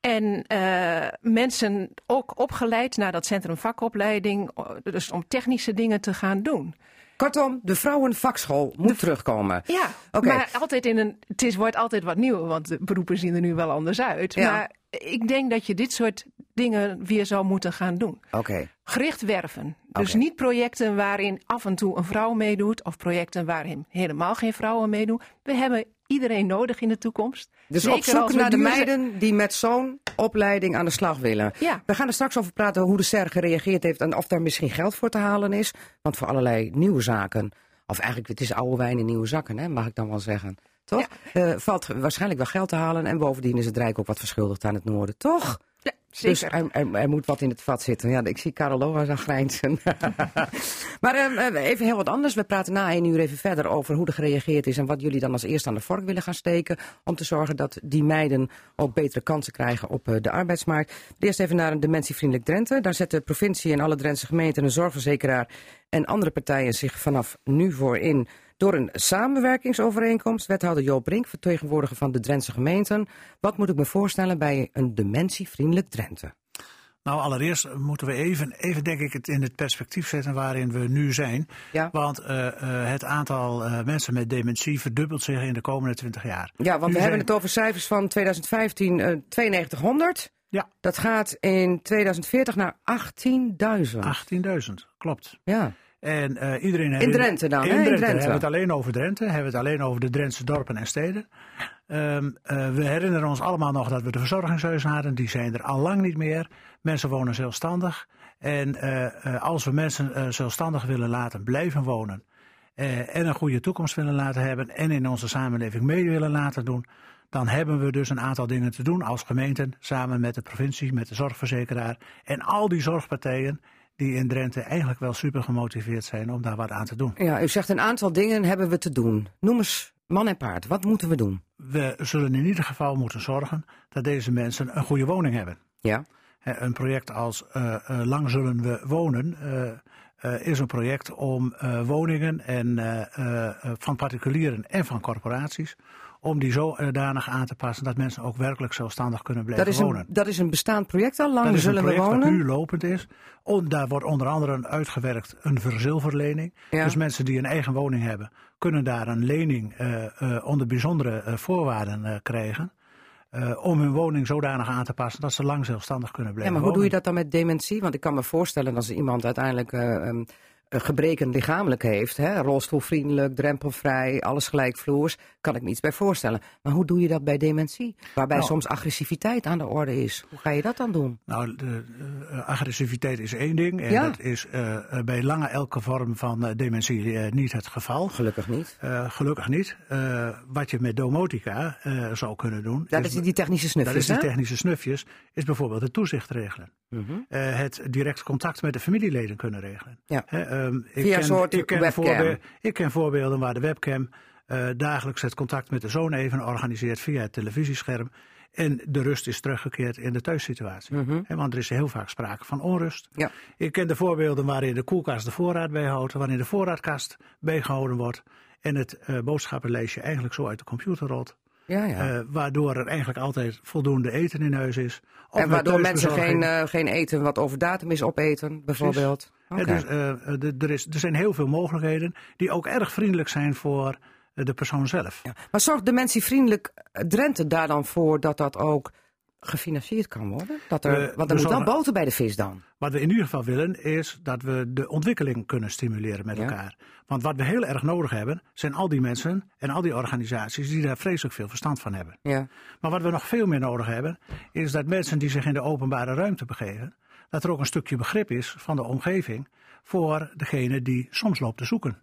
En eh, mensen ook opgeleid naar dat centrum vakopleiding, o- dus om technische dingen te gaan doen. Kortom, de vrouwenvakschool moet terugkomen. Ja, maar altijd in een. Het is, wordt altijd wat nieuw, want de beroepen zien er nu wel anders uit. Ja. Maar ik denk dat je dit soort dingen weer zou moeten gaan doen. Oké. Gericht werven. Dus niet projecten waarin af en toe een vrouw meedoet, of projecten waarin helemaal geen vrouwen meedoen. We hebben iedereen nodig in de toekomst. Dus Zeker op zoek naar de meiden die met zo'n opleiding aan de slag willen. Ja. We gaan er straks over praten hoe de SER gereageerd heeft en of daar misschien geld voor te halen is. Want voor allerlei nieuwe zaken, of eigenlijk het is oude wijn in nieuwe zakken, hè, mag ik dan wel zeggen. Toch? Eh, valt waarschijnlijk wel geld te halen en bovendien is het Rijk ook wat verschuldigd aan het noorden, toch? Ja, Dus zeker. er, er, er moet wat in het vat zitten. Ja, ik zie Karel Loas aan grijnzen. maar ehm, eh, even heel wat anders. We praten na één uur even verder over hoe er gereageerd is... en wat jullie dan als eerste aan de vork willen gaan steken... om te zorgen dat die meiden ook betere kansen krijgen op eh, de arbeidsmarkt. Eerst even naar een dementievriendelijk Drenthe. Daar zet de provincie en alle Drentse gemeenten... een zorgverzekeraar en andere partijen zich vanaf nu voor in... door een samenwerkingsovereenkomst. Wethouder Joop Brink, vertegenwoordiger van de Drentse gemeenten. Wat moet ik me voorstellen bij een dementievriendelijk Drenthe? Nou, allereerst moeten we even, even denk ik, het in het perspectief zetten waarin we nu zijn. Ja. Want eh, eh, het aantal eh, mensen met dementie verdubbelt zich in de komende 20 jaar. Ja, want Nu we hebben het over cijfers van 2015, eh 9200. Ja, Dat gaat in 2040 naar 18.000. 18.000, klopt. Ja. En eh, iedereen In Drenthe dan, In Drenthe. Drenthe. Hebben we het alleen over Drenthe. Hebben we het alleen over de Drentse dorpen en steden. Ehm, eh, we herinneren ons allemaal nog dat we de verzorgingshuizen hadden. Die zijn er al lang niet meer. Mensen wonen zelfstandig. En eh, als we mensen zelfstandig willen laten blijven wonen. en een goede toekomst willen laten hebben. En in onze samenleving mee willen laten doen. Dan hebben we dus een aantal dingen te doen als gemeenten. Samen met de provincie, met de zorgverzekeraar. En al die zorgpartijen die in Drenthe eigenlijk wel super gemotiveerd zijn om daar wat aan te doen. ja, u zegt een aantal dingen hebben we te doen. Noem eens man en paard. Wat moeten we doen? We zullen in ieder geval moeten zorgen dat deze mensen een goede woning hebben. Ja. Een project als eh, eh, Lang zullen we wonen eh, is een project om woningen en, van particulieren en van corporaties, om die zodanig aan te passen dat mensen ook werkelijk zelfstandig kunnen blijven Dat is, wonen. een, dat is een bestaand project al. Lang Dat is een zullen we project wonen. dat nu lopend is. On, daar wordt onder andere uitgewerkt een verzilverlening. Ja. Dus mensen die een eigen woning hebben, kunnen daar een lening eh, eh, onder bijzondere eh, voorwaarden krijgen. om hun woning zodanig aan te passen dat ze lang zelfstandig kunnen Ja, blijven maar hoe doe je dat dan met dementie? Want ik kan me voorstellen als iemand uiteindelijk eh, ehm, gebreken lichamelijk heeft, hè, rolstoelvriendelijk, drempelvrij, alles gelijkvloers, kan ik me iets bij voorstellen. Maar hoe doe je dat bij dementie? Waarbij Nou. soms agressiviteit aan de orde is. Hoe ga je dat dan doen? Nou, de, eh, agressiviteit is één ding. En Ja. dat is eh, eh, bij lange elke vorm van dementie niet het geval. Gelukkig niet. Gelukkig niet. Wat je met domotica zou kunnen doen. Dat is die technische Dat snufjes, is die technische snufjes, is bijvoorbeeld het toezicht regelen. Mhm. Eh, het direct contact met de familieleden kunnen regelen. Ja. Ehm, ik Via ken, soort ik ken, webcam. voorbe- ik ken voorbeelden waar de webcam eh, dagelijks het contact met de zoon even organiseert via het televisiescherm. En de rust is teruggekeerd in de thuissituatie. Hè, want er is heel vaak sprake van onrust. Ja. Ik ken de voorbeelden waarin de koelkast de voorraad bijhoudt, waarin de voorraadkast bijgehouden wordt. En het eh, boodschappenlijstje eigenlijk zo uit de computer rolt. Ja, ja. Eh, waardoor er eigenlijk altijd voldoende eten in huis is. En waardoor mensen geen, eh, geen eten wat over datum is opeten, bijvoorbeeld. Dus, eh, de- er, is, er zijn heel veel mogelijkheden die ook erg vriendelijk zijn voor de persoon zelf. Ja. Maar zorgt Dementievriendelijk Drenthe daar dan voor dat dat ook gefinancierd kan worden? Dat er, We- want we er moet wel boter bij de vis dan. Wat we in ieder geval willen is dat we de ontwikkeling kunnen stimuleren met Ja. elkaar. Want wat we heel erg nodig hebben zijn al die mensen en al die organisaties die daar vreselijk veel verstand van hebben. Ja. Maar wat we nog veel meer nodig hebben is dat mensen die zich in de openbare ruimte begeven, dat er ook een stukje begrip is van de omgeving voor degene die soms loopt te zoeken.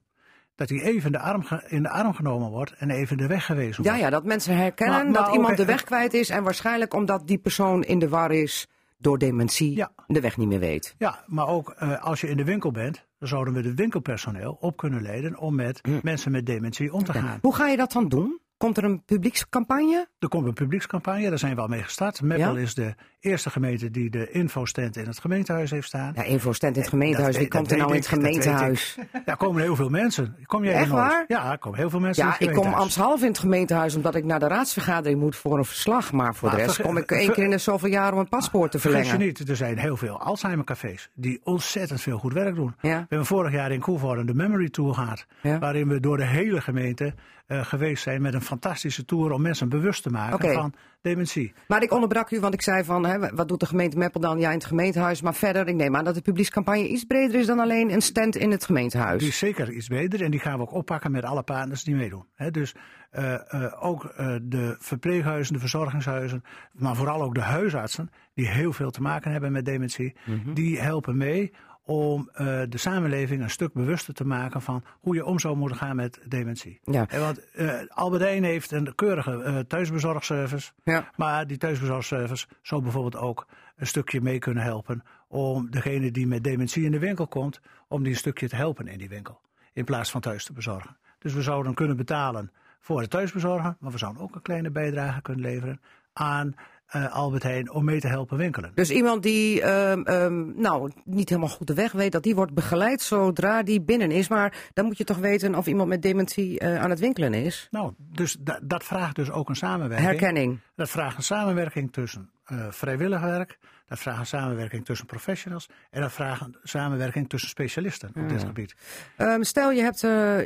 Dat die even de arm in de arm genomen wordt en even de weg gewezen Ja, wordt. ja, dat mensen herkennen Maar- maar dat iemand de weg kwijt is. En waarschijnlijk omdat die persoon in de war is door dementie Ja. de weg niet meer weet. Ja, maar ook eh, als je in de winkel bent, dan zouden we de winkelpersoneel op kunnen leiden om met Hm. mensen met dementie om te gaan. Hoe ga je dat dan doen? Komt er een publiekscampagne? Er komt een publiekscampagne, daar zijn we al mee gestart. Meppel Ja? is de eerste gemeente die de infostand in het gemeentehuis heeft staan. Ja, infostand in het gemeentehuis. Wie komt er nou in het gemeentehuis? Daar komen heel veel mensen. Kom jij er Echt waar? Ja, er komen heel veel mensen in Ja, ik kom ambtshalve in het gemeentehuis omdat ik naar de raadsvergadering moet voor een verslag. Maar voor de rest kom ik één keer in de zoveel jaar om een paspoort te Vergis je verlengen. niet, er zijn heel veel Alzheimer-cafés die ontzettend veel goed werk doen. We hebben vorig jaar in Koevoorden de Memory Tour gehad. Waarin we door de hele gemeente eh, geweest zijn met een fantastische tour om mensen bewust te maken van dementie. Maar ik onderbrak u, want ik zei van, hè, wat doet de gemeente Meppel dan? Ja, in het gemeentehuis. Maar verder, ik neem aan dat de publiekscampagne iets breder is dan alleen een stand in het gemeentehuis. Die is zeker iets beter en die gaan we ook oppakken met alle partners die meedoen. Hè, dus eh, eh, ook eh, de verpleeghuizen, de verzorgingshuizen, maar vooral ook de huisartsen, die heel veel te maken hebben met dementie, Mhm. die helpen mee om eh, de samenleving een stuk bewuster te maken van hoe je om zou moeten gaan met dementie. Ja. En want eh Albert Heijn heeft een keurige eh, thuisbezorgservice. Ja. Maar die thuisbezorgservice zou bijvoorbeeld ook een stukje mee kunnen helpen om degene die met dementie in de winkel komt, om die een stukje te helpen in die winkel. In plaats van thuis te bezorgen. Dus we zouden kunnen betalen voor het thuisbezorgen, maar we zouden ook een kleine bijdrage kunnen leveren aan eh, Albert Heijn om mee te helpen winkelen. Dus iemand die ehm, ehm, nou, niet helemaal goed de weg weet, dat die wordt begeleid zodra die binnen is. Maar dan moet je toch weten of iemand met dementie eh, aan het winkelen is. Nou, dus da- dat vraagt dus ook een samenwerking. Herkenning. Dat vraagt een samenwerking tussen eh vrijwillig werk, dat vraagt een samenwerking tussen professionals en dat vraagt een samenwerking tussen specialisten op dit gebied. Ehm, stel, je, hebt,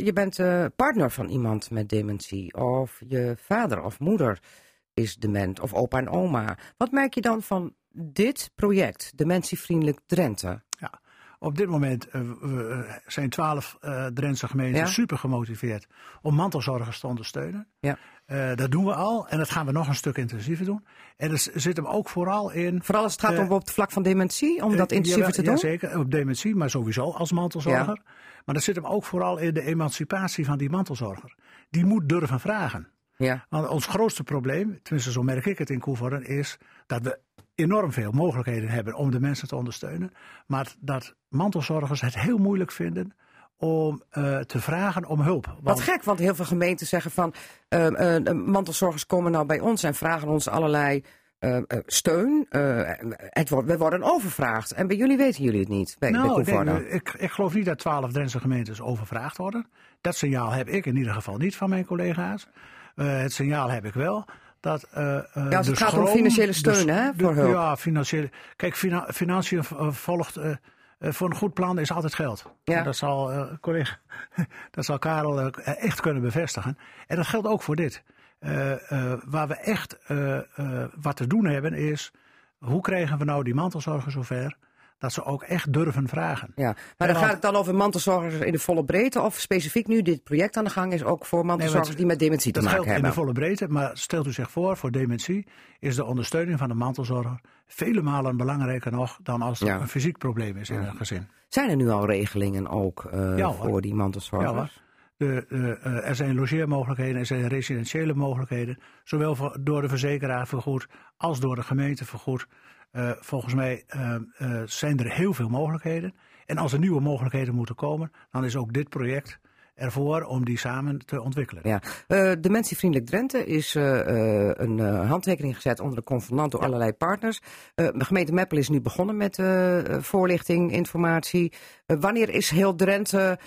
je bent partner van iemand met dementie. Of je vader of moeder is dement. Of opa en oma. Wat merk je dan van dit project, Dementievriendelijk Drenthe? Ja. Op dit moment eh, eh, zijn twaalf eh Drentse gemeenten Ja? super gemotiveerd om mantelzorgers te ondersteunen. Ja. Dat doen we al en dat gaan we nog een stuk intensiever doen. En er zit hem ook vooral in. Vooral als het gaat om op het vlak van dementie, om dat intensiever te doen? Jazeker, op dementie, maar sowieso als mantelzorger. Maar dat zit hem ook vooral in de emancipatie van die mantelzorger. Die moet durven vragen. Ja. Want ons grootste probleem, tenminste zo merk ik het in Koevoorden, is dat we enorm veel mogelijkheden hebben om de mensen te ondersteunen. Maar dat mantelzorgers het heel moeilijk vinden om eh, te vragen om hulp. Wat Want- gek, want heel veel gemeenten zeggen van... eh, de mantelzorgers komen nou bij ons en vragen ons allerlei eh, eh, steun. Eh, het wordt, we worden overvraagd. En bij jullie weten jullie het niet, bij, bij Nou, ik, ik, ik geloof niet dat twaalf Drentse gemeentes overvraagd worden. Dat signaal heb ik in ieder geval niet van mijn collega's. Eh, het signaal heb ik wel dat. eh, eh, Ja, als het gaat om financiële de- steun, hè, de- voor hulp. Ja, financiële. Kijk, fina- financiën volgt. voor een goed plan is altijd geld. Ja. Dat zal, collega, dat zal Karel echt kunnen bevestigen. En dat geldt ook voor dit. Waar we echt wat te doen hebben is. Hoe krijgen we nou die mantelzorgers zover? Dat ze ook echt durven vragen. Ja, maar dan want- gaat het dan over mantelzorgers in de volle breedte... of specifiek nu dit project aan de gang is ook voor mantelzorgers die met dementie te Dat maken geldt in hebben. de volle breedte, maar stelt u zich voor, voor dementie is de ondersteuning van de mantelzorger vele malen belangrijker nog dan als er Ja. een fysiek probleem is in een gezin. Zijn er nu al regelingen ook eh, Ja, voor die mantelzorgers? De, eh, er zijn logeermogelijkheden, er zijn residentiële mogelijkheden, zowel voor, door de verzekeraar vergoed als door de gemeente vergoed. Eh, volgens mij eh, eh, zijn er heel veel mogelijkheden. En als er nieuwe mogelijkheden moeten komen, dan is ook dit project ervoor om die samen te ontwikkelen. Ja. Eh, Dementievriendelijk Drenthe is een handtekening gezet onder de convenant door allerlei partners. De gemeente Meppel is nu begonnen met voorlichting, informatie. Wanneer is heel Drenthe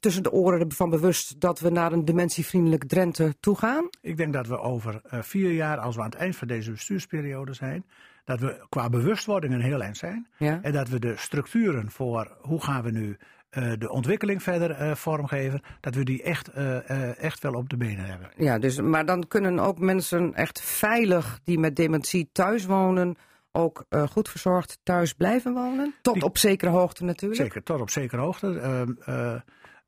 tussen de oren van bewust dat we naar een dementievriendelijk Drenthe toe gaan? Ik denk dat we over vier jaar, als we aan het eind van deze bestuursperiode zijn, dat we qua bewustwording een heel eind zijn. Ja. En dat we de structuren voor hoe gaan we nu eh, de ontwikkeling verder eh, vormgeven, dat we die echt, eh, echt wel op de benen hebben. Ja, dus, maar dan kunnen ook mensen echt veilig die met dementie thuis wonen, ook goed verzorgd thuis blijven wonen. Tot Die- op zekere hoogte natuurlijk. Zeker, tot op zekere hoogte. Ehm, eh,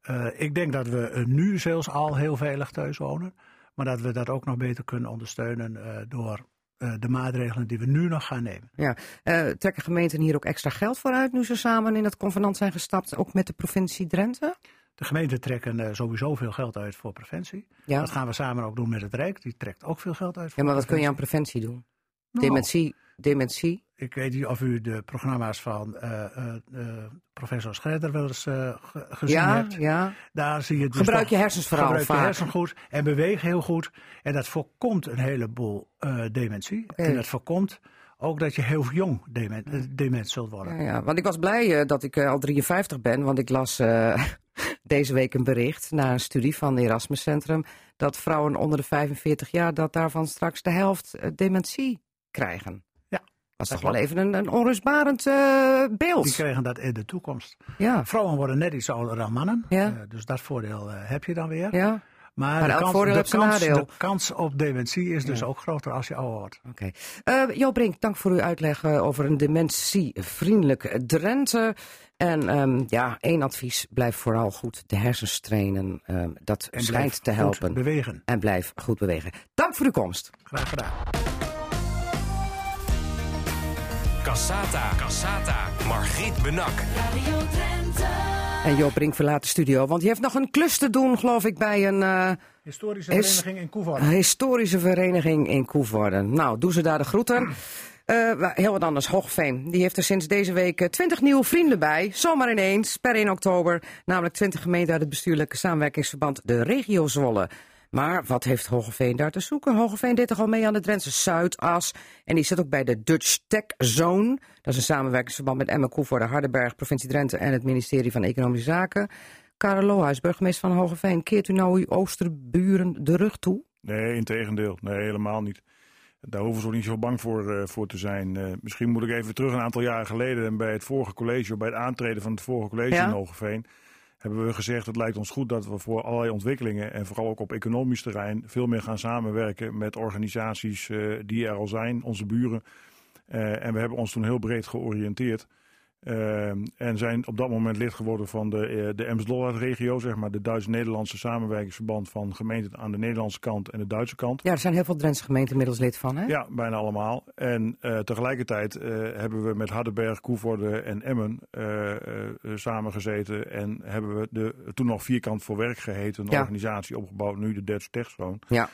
eh, ik denk dat we nu zelfs al heel veilig thuis wonen. Maar dat we dat ook nog beter kunnen ondersteunen door eh, de maatregelen die we nu nog gaan nemen. Ja. Eh, trekken gemeenten hier ook extra geld voor uit nu ze samen in het convenant zijn gestapt, ook met de provincie Drenthe? De gemeenten trekken eh, sowieso veel geld uit voor preventie. Ja. Dat gaan we samen ook doen met het Rijk. Die trekt ook veel geld uit voor Ja, maar wat kun je aan preventie. preventie doen? Nou, Dementie, dementie. Ik weet niet of u de programma's van eh, eh, eh, professor Schredder wel eens ge- gezien Ja, hebt. ja. Daar zie je dus Gebruik toch- je hersens vooral Gebruik je vaak. hersenen goed en beweeg heel goed. En dat voorkomt een heleboel dementie. En dat voorkomt ook dat je heel jong dement, dement zult worden. Ja, ja, want ik was blij dat ik al 53 ben, want ik las deze week een bericht na een studie van het Erasmus Centrum dat vrouwen onder de 45 jaar dat daarvan straks de helft dementie krijgen. Dat is toch wel even een, een onrustbarend eh, Die beeld. krijgen dat in de toekomst. Ja, Vrouwen worden net iets ouder dan mannen. Ja. Eh, dus dat voordeel eh, heb je dan weer. ja. Maar, Maar de, kans, voordeel de, kans, de kans op dementie is dus ook groter als je ouder wordt. Oké. Jo Brink, dank voor uw uitleg over een dementievriendelijk Drenthe. En ehm, ja, één advies, blijf vooral goed de hersens trainen. Ehm, dat En schijnt te goed helpen. bewegen. En blijf goed bewegen. Dank voor uw komst. Graag gedaan. Cassata. Cassata. Margriet Benak. Radio Drenthe. En Joop Brink verlaat de studio, want die heeft nog een klus te doen, geloof ik, bij een eh, Historische Is- vereniging in Koevoorde. historische vereniging in Koevoorde. Nou, doen ze daar de groeten. Eh, heel wat anders, Hoogveen. Die heeft er sinds deze week eh, 20 nieuwe vrienden bij. Zomaar ineens, per 1 oktober. Namelijk 20 gemeenten uit het bestuurlijke samenwerkingsverband de regio Zwolle. Maar wat heeft Hogeveen daar te zoeken? Hogeveen deed toch al mee aan de Drentse Zuidas. En die zit ook bij de Dutch Tech Zone. Dat is een samenwerkingsverband met Emmen Koevoorde, Hardenberg, provincie Drenthe en het ministerie van Economische Zaken. Karel Lohuis, burgemeester van Hogeveen. Keert u nou uw oosterburen de rug toe? Nee, integendeel. Nee, helemaal niet. Daar hoeven ze ook niet zo bang voor, eh, voor te zijn. Eh, misschien moet ik even terug een aantal jaren geleden. En bij het vorige college, bij het aantreden van het vorige college Ja. in Hogeveen. Hebben we gezegd: het lijkt ons goed dat we voor allerlei ontwikkelingen. en vooral ook op economisch terrein. veel meer gaan samenwerken met organisaties eh, die er al zijn, onze buren. Eh, en we hebben ons toen heel breed georiënteerd. Eh, en zijn op dat moment lid geworden van de, eh, de Ems-Dollard-regio, zeg maar, de Duits-Nederlandse samenwerkingsverband van gemeenten aan de Nederlandse kant en de Duitse kant. Ja, er zijn heel veel Drentse gemeenten inmiddels lid van, hè? Ja, bijna allemaal. En eh, tegelijkertijd eh, hebben we met Hardenberg, Koevoorde en Emmen samengezeten. En hebben we de toen nog Vierkant voor Werk geheten Ja. organisatie opgebouwd, nu de Dutch. Ja.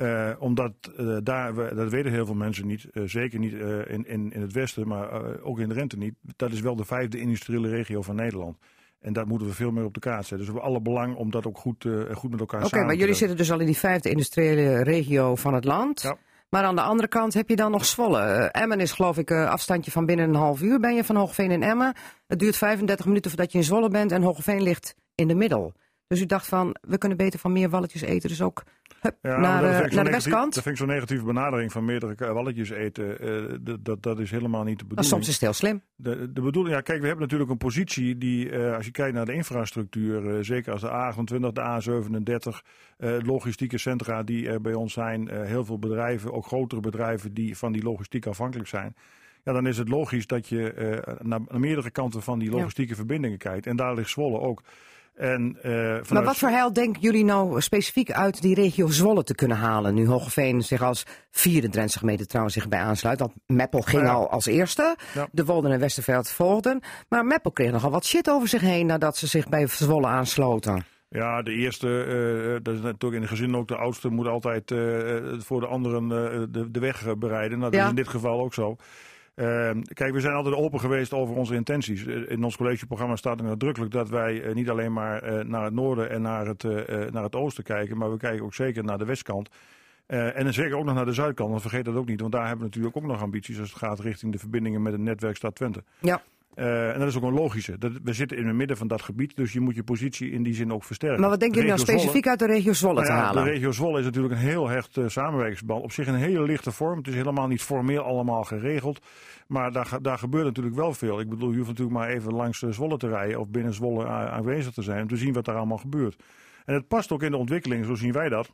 Eh, omdat eh, daar, we, dat weten heel veel mensen niet, eh, zeker niet in, in, in het westen, maar ook in de Rente niet. Dat is wel de vijfde industriële regio van Nederland. En dat moeten we veel meer op de kaart zetten. Dus we hebben alle belang om dat ook goed, goed met elkaar Oké, samen maar te jullie doen. zitten dus al in die vijfde industriële regio van het land. Ja. Maar aan de andere kant heb je dan nog Zwolle. Emmen is geloof ik afstandje van binnen een half uur. Ben je van Hoogeveen in Emmen. Het duurt 35 minuten voordat je in Zwolle bent. En Hoogeveen ligt in de middel. Dus u dacht van, we kunnen beter van meer walletjes eten. Dus ook hup, Ja, naar, eh, naar de negatief- westkant. Dat vind ik zo'n negatieve benadering van meerdere k- walletjes eten. eh, dat- dat, dat is helemaal niet de Maar bedoeling. soms is het heel slim. De, de bedoeling, ja, kijk, we hebben natuurlijk een positie die, eh, als je kijkt naar de infrastructuur, eh, zeker als de A28, de A37, eh, logistieke centra die er bij ons zijn, eh, heel veel bedrijven, ook grotere bedrijven die van die logistiek afhankelijk zijn. Ja, dan is het logisch dat je eh, naar, naar meerdere kanten van die logistieke verbindingen kijkt. En daar ligt Zwolle ook. En, eh, Maar wat voor heil denken jullie nou specifiek uit die regio Zwolle te kunnen halen? Nu Hoogeveen zich als vierde Drentse gemeente trouwens zich bij aansluit. Want Meppel ging Nou ja. al als eerste. Ja. De Wolden en Westerveld volgden. Maar Meppel kreeg nogal wat shit over zich heen nadat ze zich bij Zwolle aansloten. Ja, de eerste, eh, dat is natuurlijk in het gezin ook de oudste, moet altijd eh, voor de anderen de, de weg bereiden. Nou, dat Ja. is in dit geval ook zo. Ehm, kijk, we zijn altijd open geweest over onze intenties. Eh, In ons collegeprogramma staat nadrukkelijk dat wij eh, niet alleen maar eh, naar het noorden en naar het, naar het oosten kijken, maar we kijken ook zeker naar de westkant. En dan zeker ook nog naar de zuidkant, want vergeet dat ook niet, want daar hebben we natuurlijk ook nog ambities als het gaat richting de verbindingen met het netwerk Stad Twente. Ja. Eh, en dat is ook een logische. Dat, we zitten in het midden van dat gebied, dus je moet je positie in die zin ook versterken. Maar wat denken jullie nou Zwolle- specifiek uit de regio Zwolle nou te ja, halen? De regio Zwolle is natuurlijk een heel hecht eh, samenwerkingsband. Op zich een hele lichte vorm. Het is helemaal niet formeel allemaal geregeld. Maar daar, daar gebeurt natuurlijk wel veel. Ik bedoel, je hoeft natuurlijk maar even langs eh, Zwolle te rijden of binnen Zwolle aanwezig te zijn om te zien wat daar allemaal gebeurt. En het past ook in de ontwikkeling, zo zien wij dat.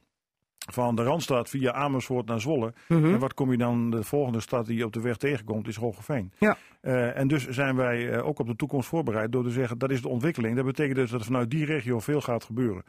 Van de Randstad via Amersfoort naar Zwolle. Mhm. En wat kom je dan, de volgende stad die je op de weg tegenkomt, is Hogeveen. Ja. Eh, en dus zijn wij eh, ook op de toekomst voorbereid door te zeggen dat is de ontwikkeling. Dat betekent dus dat er vanuit die regio veel gaat gebeuren.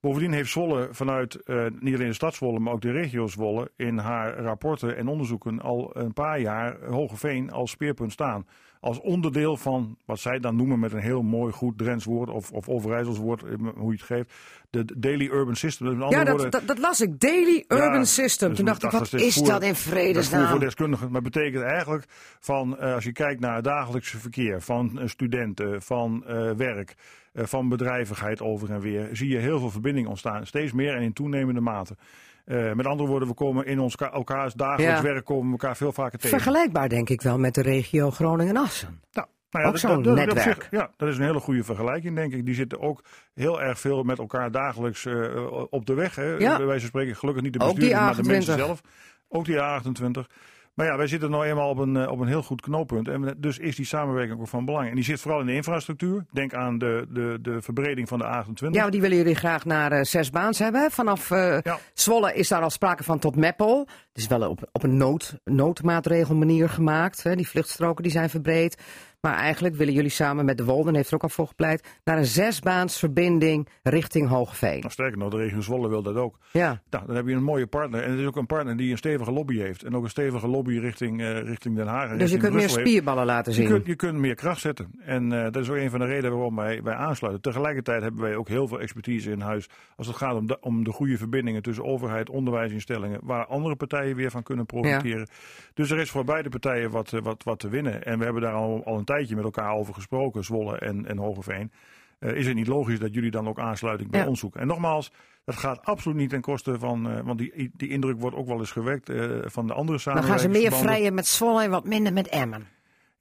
Bovendien heeft Zwolle vanuit eh, niet alleen de stad Zwolle, maar ook de regio Zwolle in haar rapporten en onderzoeken al een paar jaar Hogeveen als speerpunt staan. Als onderdeel van wat zij dan noemen met een heel mooi goed Drents woord of, of Overijssels woord, eh, hoe je het geeft, de Daily Urban System. Dus met andere Ja, dat, woorden- dat, dat las ik. Daily Ja, Urban System. dus Toen we dacht ik, wat dat is dat in Dat vredesnaam? voor deskundigen. Maar betekent eigenlijk van eh, als je kijkt naar het dagelijkse verkeer van eh, studenten, van werk, van bedrijvigheid over en weer, zie je heel veel verbinding ontstaan. Steeds meer en in toenemende mate. Eh, met andere woorden, we komen in ons ka- elkaars dagelijks Ja. werk komen we elkaar veel vaker tegen. Vergelijkbaar denk ik wel met de regio Groningen-Assen. Nou, nou Ook zo'n zich- netwerk. ja, dat is een hele goede vergelijking, denk ik. Die zitten ook heel erg veel met elkaar dagelijks eh, op de weg. Hè. Ja. Bij wijze van spreken, gelukkig niet de bestuurders, maar de mensen A28. zelf. Ook die A28. Maar ja, wij zitten nou eenmaal op een, eh, op een heel goed knooppunt. En dus is die samenwerking ook van belang. En die zit vooral in de infrastructuur. Denk aan de, de, de verbreding van de A28. Ja, die willen jullie graag naar eh, zes baans hebben. Vanaf eh, Ja. Zwolle is daar al sprake van tot Meppel. Het is wel op, op een nood, noodmaatregel manier gemaakt. Hè? Die vluchtstroken die zijn verbreed. Maar eigenlijk willen jullie samen met de Wolden, heeft er ook al voor gepleit, naar een zesbaansverbinding richting Hoogveen. Nou, sterker nog, de regio Zwolle wil dat ook. Ja, Nou, dan heb je een mooie partner. En het is ook een partner die een stevige lobby heeft. En ook een stevige lobby richting, eh, richting Den Haag. en dus je kunt meer heeft. spierballen laten Je zien. kunt, je kunt meer kracht zetten. En eh, dat is ook een van de redenen waarom wij, wij aansluiten. Tegelijkertijd hebben wij ook heel veel expertise in huis. Als het gaat om de, om de goede verbindingen tussen overheid, onderwijsinstellingen. Waar andere partijen weer van kunnen profiteren. Dus er is voor beide partijen wat, eh, wat, wat te winnen. En we hebben daar al, al een tijdje met elkaar over gesproken, Zwolle en, en Hogeveen. Eh, is het niet logisch dat jullie dan ook aansluiting bij Ja. ons zoeken? En nogmaals, dat gaat absoluut niet ten koste van. eh, want die, die indruk wordt ook wel eens gewekt eh, van de andere Dan gaan ze meer vrijen met Zwolle en wat minder met Emmen.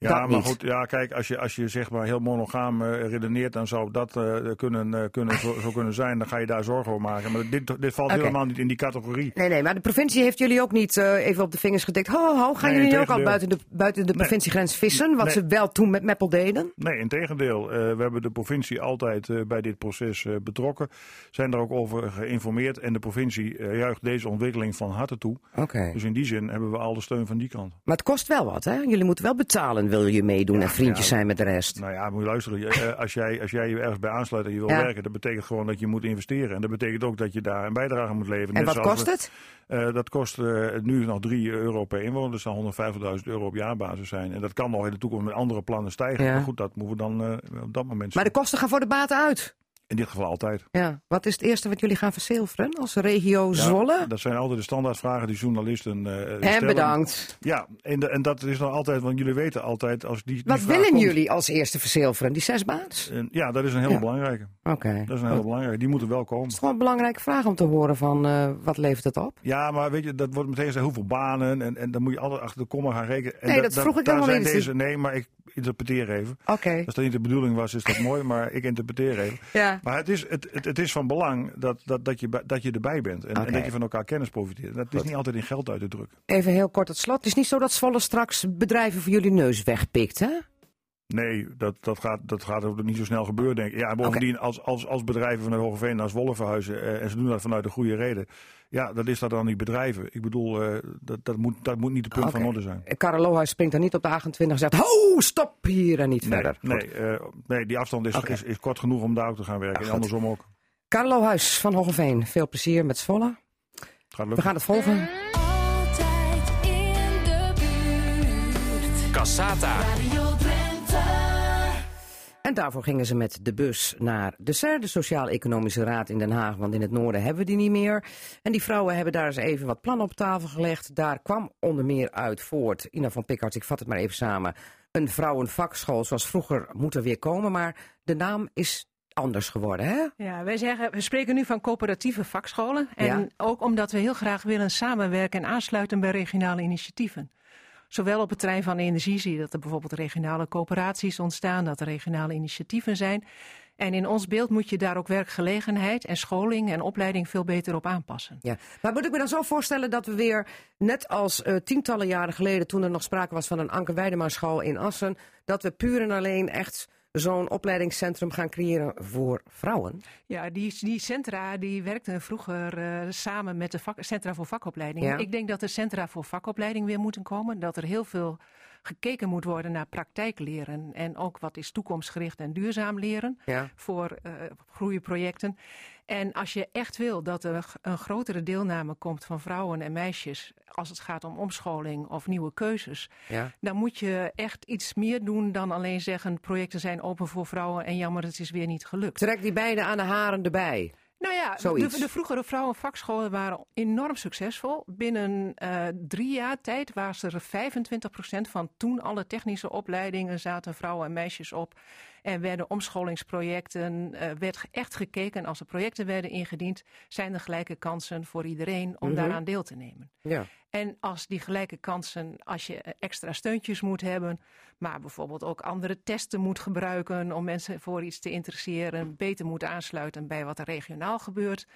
Ja, Dat maar niet. goed, ja, kijk, als je, als je zeg maar heel monogaam eh, redeneert, dan zou dat eh, kunnen, eh, kunnen, zo, zo kunnen zijn. Dan ga je daar zorgen over maken. Maar dit, dit valt helemaal niet in die categorie. Nee, nee, maar de provincie heeft jullie ook niet even op de vingers getikt. Ho, ho, gaan Nee, jullie ook al buiten de, buiten de Nee. provinciegrens vissen? Wat Nee. ze wel toen met Meppel deden? Nee, in tegendeel. We hebben de provincie altijd bij dit proces betrokken. Zijn er ook over geïnformeerd. En de provincie juicht deze ontwikkeling van harte toe. Oké. Dus in die zin hebben we al de steun van die kant. Maar het kost wel wat, hè? Jullie moeten wel betalen, wil je meedoen en vriendjes zijn met de rest. Nou ja, moet je luisteren. Eh, als, jij, als jij je ergens bij aansluit en je wil werken, dat betekent gewoon dat je moet investeren. En dat betekent ook dat je daar een bijdrage moet leveren. En Net wat kost we- het? Eh, dat kost eh, nu nog 3 euro per inwoner. Dat zal 150.000 euro op jaarbasis zijn. En dat kan nog in de toekomst met andere plannen stijgen. Maar goed, dat moeten we dan op dat moment Maar zien. de kosten gaan voor de baten uit. In dit geval altijd. Ja. Wat is het eerste wat jullie gaan verzilveren als regio Ja, Zwolle? Dat zijn altijd de standaardvragen die journalisten eh en stellen. bedankt. Ja, en, de- en dat is dan altijd, want jullie weten altijd als die, die Wat willen komt, jullie als eerste verzilveren? Die zes baans? en ja, dat is een hele Ja. belangrijke. Oké. Dat is een hele belangrijke. Die moeten wel komen. Het is gewoon een belangrijke vraag om te horen van eh, wat levert het op? Ja, maar weet je, dat wordt meteen gezegd hoeveel banen. En, en dan moet je altijd achter de komma gaan rekenen. En Nee, dat vroeg ik helemaal niet. Deze, nee, maar ik interpreteer even. Oké. Als dat niet de bedoeling was, is dat mooi, maar ik interpreteer even. Ja. Maar het is, het, het, het is van belang dat, dat, dat, je, dat je erbij bent. En, en dat je van elkaar kennis profiteert. Dat is niet altijd in geld uit te drukken. Even heel kort tot slot. Het is niet zo dat Zwolle straks bedrijven voor jullie neus wegpikt, hè? Nee, dat, dat, gaat, dat gaat ook niet zo snel gebeuren, denk ik. Ja, bovendien, als, als, als bedrijven vanuit Hogeveen naar Zwolle verhuizen... eh, en ze doen dat vanuit de goede reden... ja, dat is dat dan niet bedrijven. Ik bedoel, eh, dat, dat, moet, dat moet niet de punt van orde zijn. Karel Lohuis springt dan niet op de 28 en zegt: Ho, stop hier en niet Nee, verder. Goed. nee, eh, nee, die afstand is, is, is kort genoeg om daar ook te gaan werken. Ja, en andersom ook. Karel Lohuis van Hoggeveen, veel plezier met Zwolle. Gaat We gaan het volgen. Altijd in de buurt. Cassata. En daarvoor gingen ze met de bus naar de SER, de Sociaal-Economische Raad in Den Haag. Want in het noorden hebben we die niet meer. En die vrouwen hebben daar eens even wat plannen op tafel gelegd. Daar kwam onder meer uit voort, Ina van Pickard, ik vat het maar even samen. Een vrouwenvakschool zoals vroeger moet er weer komen. Maar de naam is anders geworden, hè? Ja, wij zeggen, we spreken nu van coöperatieve vakscholen. En Ja. ook omdat we heel graag willen samenwerken en aansluiten bij regionale initiatieven. Zowel op het terrein van energie zie je dat er bijvoorbeeld regionale coöperaties ontstaan, dat er regionale initiatieven zijn. En in ons beeld moet je daar ook werkgelegenheid en scholing en opleiding veel beter op aanpassen. Ja, maar moet ik me dan zo voorstellen dat we weer, net als eh, tientallen jaren geleden, toen er nog sprake was van een Anke Weidema-school in Assen, dat we puur en alleen echt zo'n opleidingscentrum gaan creëren voor vrouwen? Ja, die, die centra die werkten vroeger eh, samen met de vak- centra voor vakopleiding. Ja. Ik denk dat de centra voor vakopleiding weer moeten komen. Dat er heel veel gekeken moet worden naar praktijkleren. En ook wat is toekomstgericht en duurzaam leren Ja. voor eh groeiprojecten. En als je echt wil dat er een grotere deelname komt van vrouwen en meisjes als het gaat om omscholing of nieuwe keuzes, Ja. dan moet je echt iets meer doen dan alleen zeggen projecten zijn open voor vrouwen en jammer het is weer niet gelukt. Trek die beiden aan de haren erbij. Nou ja, de, vroegere vrouwenvakscholen waren enorm succesvol. Binnen eh, drie jaar tijd was er 25% van toen alle technische opleidingen zaten vrouwen en meisjes op. En werden omscholingsprojecten, eh, werd echt gekeken als er projecten werden ingediend, zijn er gelijke kansen voor iedereen om Mhm. daaraan deel te nemen. Ja. En als die gelijke kansen, als je extra steuntjes moet hebben, maar bijvoorbeeld ook andere testen moet gebruiken om mensen voor iets te interesseren, beter moet aansluiten bij wat er regionaal gebeurt,